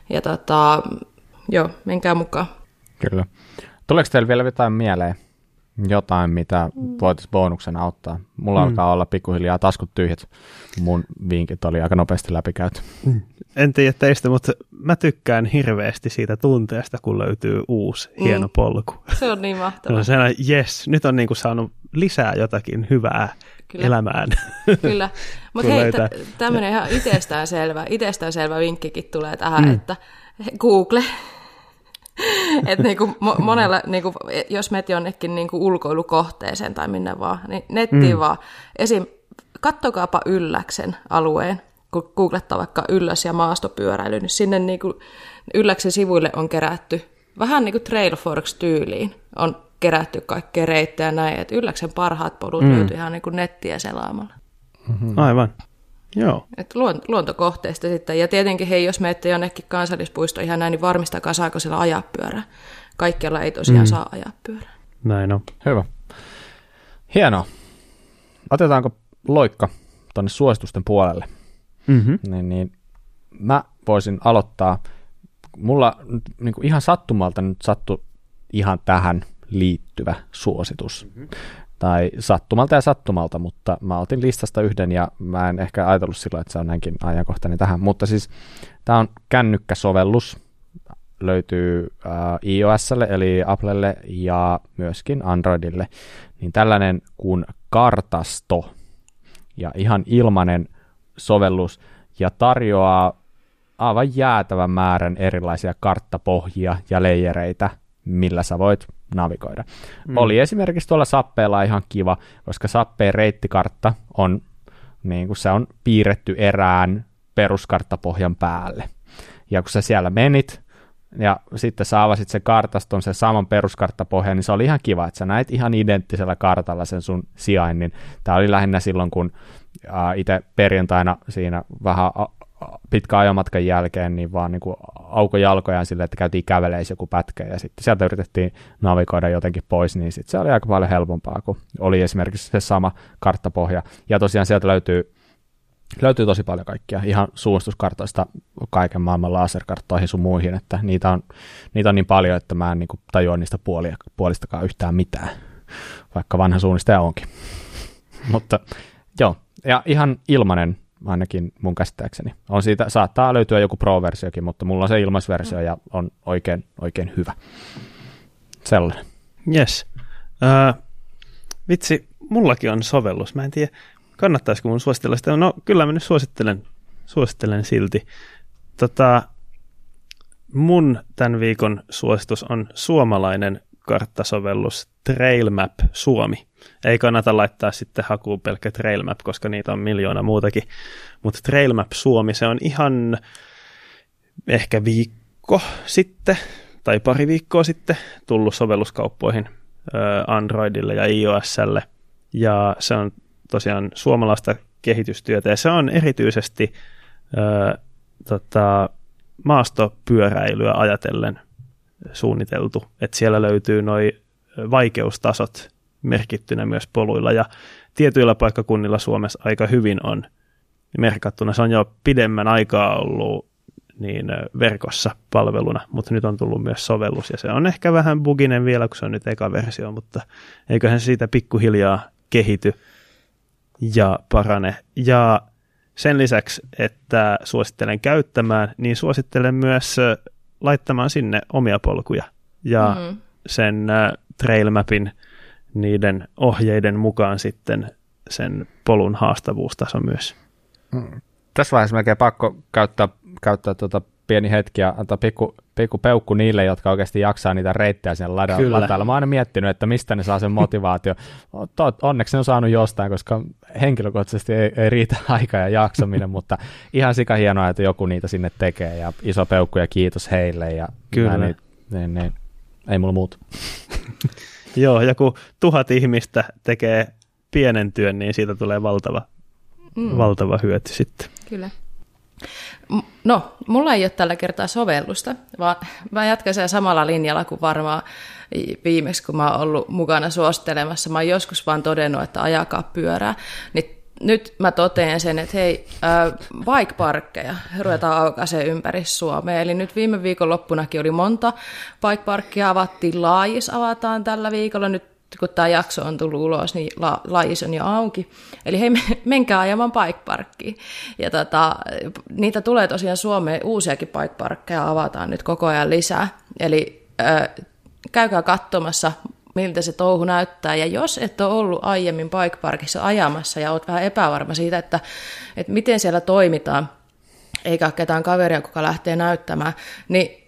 Ja tota, joo, menkää mukaan. Kyllä. Tuleeko teille vielä jotain mieleen? Jotain, mitä mm. voitaisiin bonuksena auttaa. Mulla mm. alkaa olla pikkuhiljaa taskut tyhjät. Mun vinkit oli aika nopeasti läpikäyty. Mm. En tiedä teistä, mutta mä tykkään hirveästi siitä tunteesta, kun löytyy uusi mm. hieno polku. Se on niin mahtavaa. No, on yes, nyt on niinku saanut lisää jotakin hyvää Kyllä. elämään. Kyllä, mutta hei, tämmöinen ihan itsestäänselvä, itsestäänselvä vinkkikin tulee tähän, mm. että Google, että niinku monella, niinku, jos menet jonnekin niinku ulkoilukohteeseen tai minne vaan, niin nettiin mm. vaan. Esim. kattokaapa Ylläksen alueen, kun googlettaa vaikka Ylläs- ja maastopyöräily, niin sinne niinku Ylläksen sivuille on kerätty vähän niin kuin Trailforks-tyyliin on kerätty kaikkea reittejä näin, että Ylläksen parhaat polut mm. löytyy ihan niin kuin nettiä selaamalla. Mm-hmm. Aivan. Joo. Et luontokohteista sitten. Ja tietenkin, hei, jos menette jonnekin kansallispuisto ihan näin, niin varmistakaa, saako siellä ajaa pyörää. Kaikkialla ei tosiaan mm. saa ajaa pyörää. Näin on. Hyvä. Hienoa. Otetaanko loikka tuonne suositusten puolelle? Mm-hmm. Niin, niin, mä voisin aloittaa. Mulla niin kuin ihan sattumalta nyt sattu ihan tähän liittyvä suositus. Mm-hmm. Tai sattumalta ja sattumalta, mutta mä otin listasta yhden ja mä en ehkä ajatellut silloin, että se on näinkin ajankohtainen tähän. Mutta siis tämä on kännykkäsovellus, löytyy äh, iOSlle eli Applelle ja myöskin Androidille, niin tällainen kuin Kartasto ja ihan ilmainen sovellus ja tarjoaa aivan jäätävän määrän erilaisia karttapohjia ja leijereitä, millä sä voit navigoida. Mm. Oli esimerkiksi tuolla Sappeella ihan kiva, koska Sappeen reittikartta on, niin kuin se on piirretty erään peruskarttapohjan päälle. Ja kun sä siellä menit, ja sitten sä avasit sen kartaston, sen saman peruskarttapohjan, niin se oli ihan kiva, että sä näit ihan identtisellä kartalla sen sun sijainnin. Tämä oli lähinnä silloin, kun itse perjantaina siinä vähän pitkä ajomatkan jälkeen, niin vaan niin kuin auko jalkojaan sille, että käytiin käveleissä joku pätkä, ja sitten sieltä yritettiin navigoida jotenkin pois, niin sitten se oli aika paljon helpompaa, kun oli esimerkiksi se sama karttapohja. Ja tosiaan sieltä löytyy löytyy tosi paljon kaikkia, ihan suunnistuskartoista kaiken maailman laserkarttoihin sun muihin, että niitä on, niitä on niin paljon, että mä en niin tajua niistä puolia, puolistakaan yhtään mitään, vaikka vanha suunnistaja onkin. Mutta joo, ja ihan ilmainen ainakin mun käsittääkseni. On siitä, saattaa löytyä joku pro-versiokin, mutta mulla on se ilmaisversio ja on oikein, oikein hyvä. Sellainen. Yes. Uh, vitsi, mullakin on sovellus. Mä en tiedä, kannattaisiko mun suositella sitä. No kyllä mä nyt suosittelen, suosittelen silti. Tota, mun tämän viikon suositus on suomalainen karttasovellus Trailmap Suomi. Ei kannata laittaa sitten hakuun pelkkä Trailmap, koska niitä on miljoona muutakin. Mutta Trailmap Suomi, se on ihan ehkä viikko sitten tai pari viikkoa sitten tullut sovelluskauppoihin Androidille ja iOSlle. Ja se on tosiaan suomalaista kehitystyötä ja se on erityisesti ö, tota, maastopyöräilyä ajatellen suunniteltu, että siellä löytyy noin vaikeustasot merkittynä myös poluilla ja tietyillä paikkakunnilla Suomessa aika hyvin on merkattuna. Se on jo pidemmän aikaa ollut niin verkossa palveluna, mutta nyt on tullut myös sovellus ja se on ehkä vähän buginen vielä, kun se on nyt eka versio, mutta eiköhän se siitä pikkuhiljaa kehity ja parane. Ja sen lisäksi, että suosittelen käyttämään, niin suosittelen myös laittamaan sinne omia polkuja ja mm. sen trailmapin niiden ohjeiden mukaan sitten sen polun haastavuustaso myös. Mm. Tässä vaiheessa melkein pakko käyttää, käyttää tuota pieni hetki ja antaa pikku, pikku peukku niille, jotka oikeasti jaksaa niitä reittejä sen ladalla. Mä oon aina miettinyt, että mistä ne saa sen motivaatio. Onneksi ne on saanut jostain, koska henkilökohtaisesti ei, ei riitä aika ja jaksaminen, mutta ihan sika hienoa, että joku niitä sinne tekee ja iso peukku ja kiitos heille. Ja Kyllä. Niin, niin, niin, ei mulla muuta. Joo, ja kun tuhat ihmistä tekee pienen työn, niin siitä tulee valtava, mm. valtava hyöty sitten. Kyllä. No, mulla ei ole tällä kertaa sovellusta, vaan mä jatkan sen samalla linjalla kuin varmaan viimeksi, kun mä oon ollut mukana suosittelemassa. Mä oon joskus vaan todennut, että ajakaa pyörää. Niin nyt mä totean sen, että hei, äh, bike-parkkeja ruvetaan aukaisee ympäri Suomea. Eli nyt viime viikon loppunakin oli monta bike-parkkia, avattiin laajis, avataan tällä viikolla. Nyt kun tämä jakso on tullut ulos, niin la, lajis on jo auki. Eli hei, menkää ajamaan bike Ja tota, niitä tulee tosiaan Suomeen, uusiakin bike avataan nyt koko ajan lisää. Eli äh, käykää katsomassa, miltä se touhu näyttää. Ja jos et ole ollut aiemmin bike parkissa ajamassa ja olet vähän epävarma siitä, että, että miten siellä toimitaan, eikä ole ketään kaveria, kuka lähtee näyttämään, niin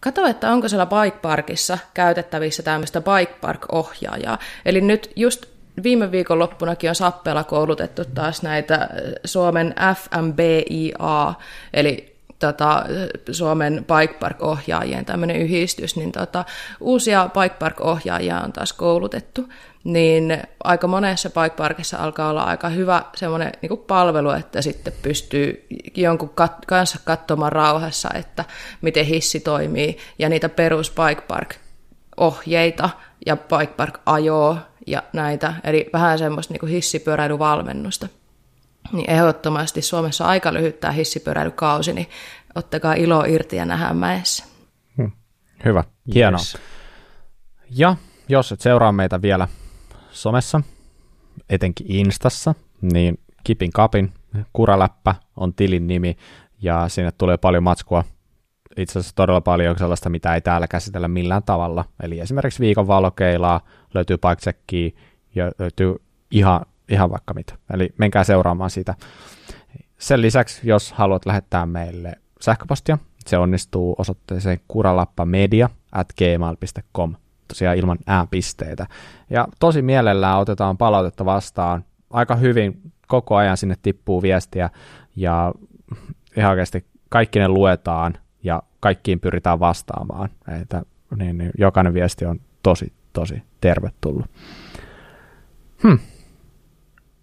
Kato, että onko siellä bike parkissa käytettävissä tämmöistä bike park-ohjaajaa. Eli nyt just viime viikon loppunakin on Sappeella koulutettu taas näitä Suomen FMBIA, eli tota, Suomen Bike Park-ohjaajien tämmöinen yhdistys, niin tota, uusia Bike Park-ohjaajia on taas koulutettu, niin aika monessa Bike Parkissa alkaa olla aika hyvä semmoinen niin palvelu, että sitten pystyy jonkun kat- kanssa katsomaan rauhassa, että miten hissi toimii, ja niitä perus Bike Park-ohjeita ja Bike Park-ajoa ja näitä, eli vähän semmoista niin hissipyöräilyvalmennusta niin ehdottomasti Suomessa on aika lyhyt tämä hissipyöräilykausi, niin ottakaa ilo irti ja nähdään mäessä. Hmm. Hyvä, hienoa. Yes. Ja jos et seuraa meitä vielä somessa, etenkin Instassa, niin Kipin Kapin kuraläppä on tilin nimi, ja sinne tulee paljon matskua, itse asiassa todella paljon sellaista, mitä ei täällä käsitellä millään tavalla. Eli esimerkiksi viikon valokeilaa, löytyy bike ja löytyy ihan, ihan vaikka mitä. Eli menkää seuraamaan sitä. Sen lisäksi, jos haluat lähettää meille sähköpostia, se onnistuu osoitteeseen kuralappamedia at gmail.com, tosiaan ilman ääpisteitä. Ja tosi mielellään otetaan palautetta vastaan. Aika hyvin koko ajan sinne tippuu viestiä ja ihan oikeasti kaikki ne luetaan ja kaikkiin pyritään vastaamaan. Että, niin, niin, jokainen viesti on tosi, tosi tervetullut. Hmm.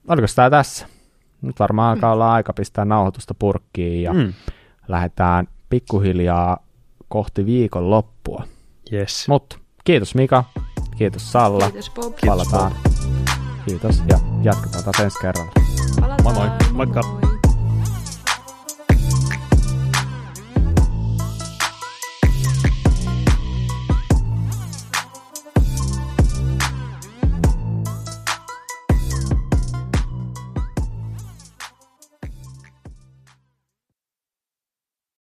Oliko tämä tässä? Nyt varmaan alkaa olla aika pistää nauhoitusta purkkiin ja hmm. lähdetään pikkuhiljaa kohti viikon loppua. Yes. Mutta kiitos Mika, kiitos Salla. Kiitos Bob. Palataan. Kiitos ja jatketaan taas ensi kerralla. Palataan. Moi moi. Moikka. Moi.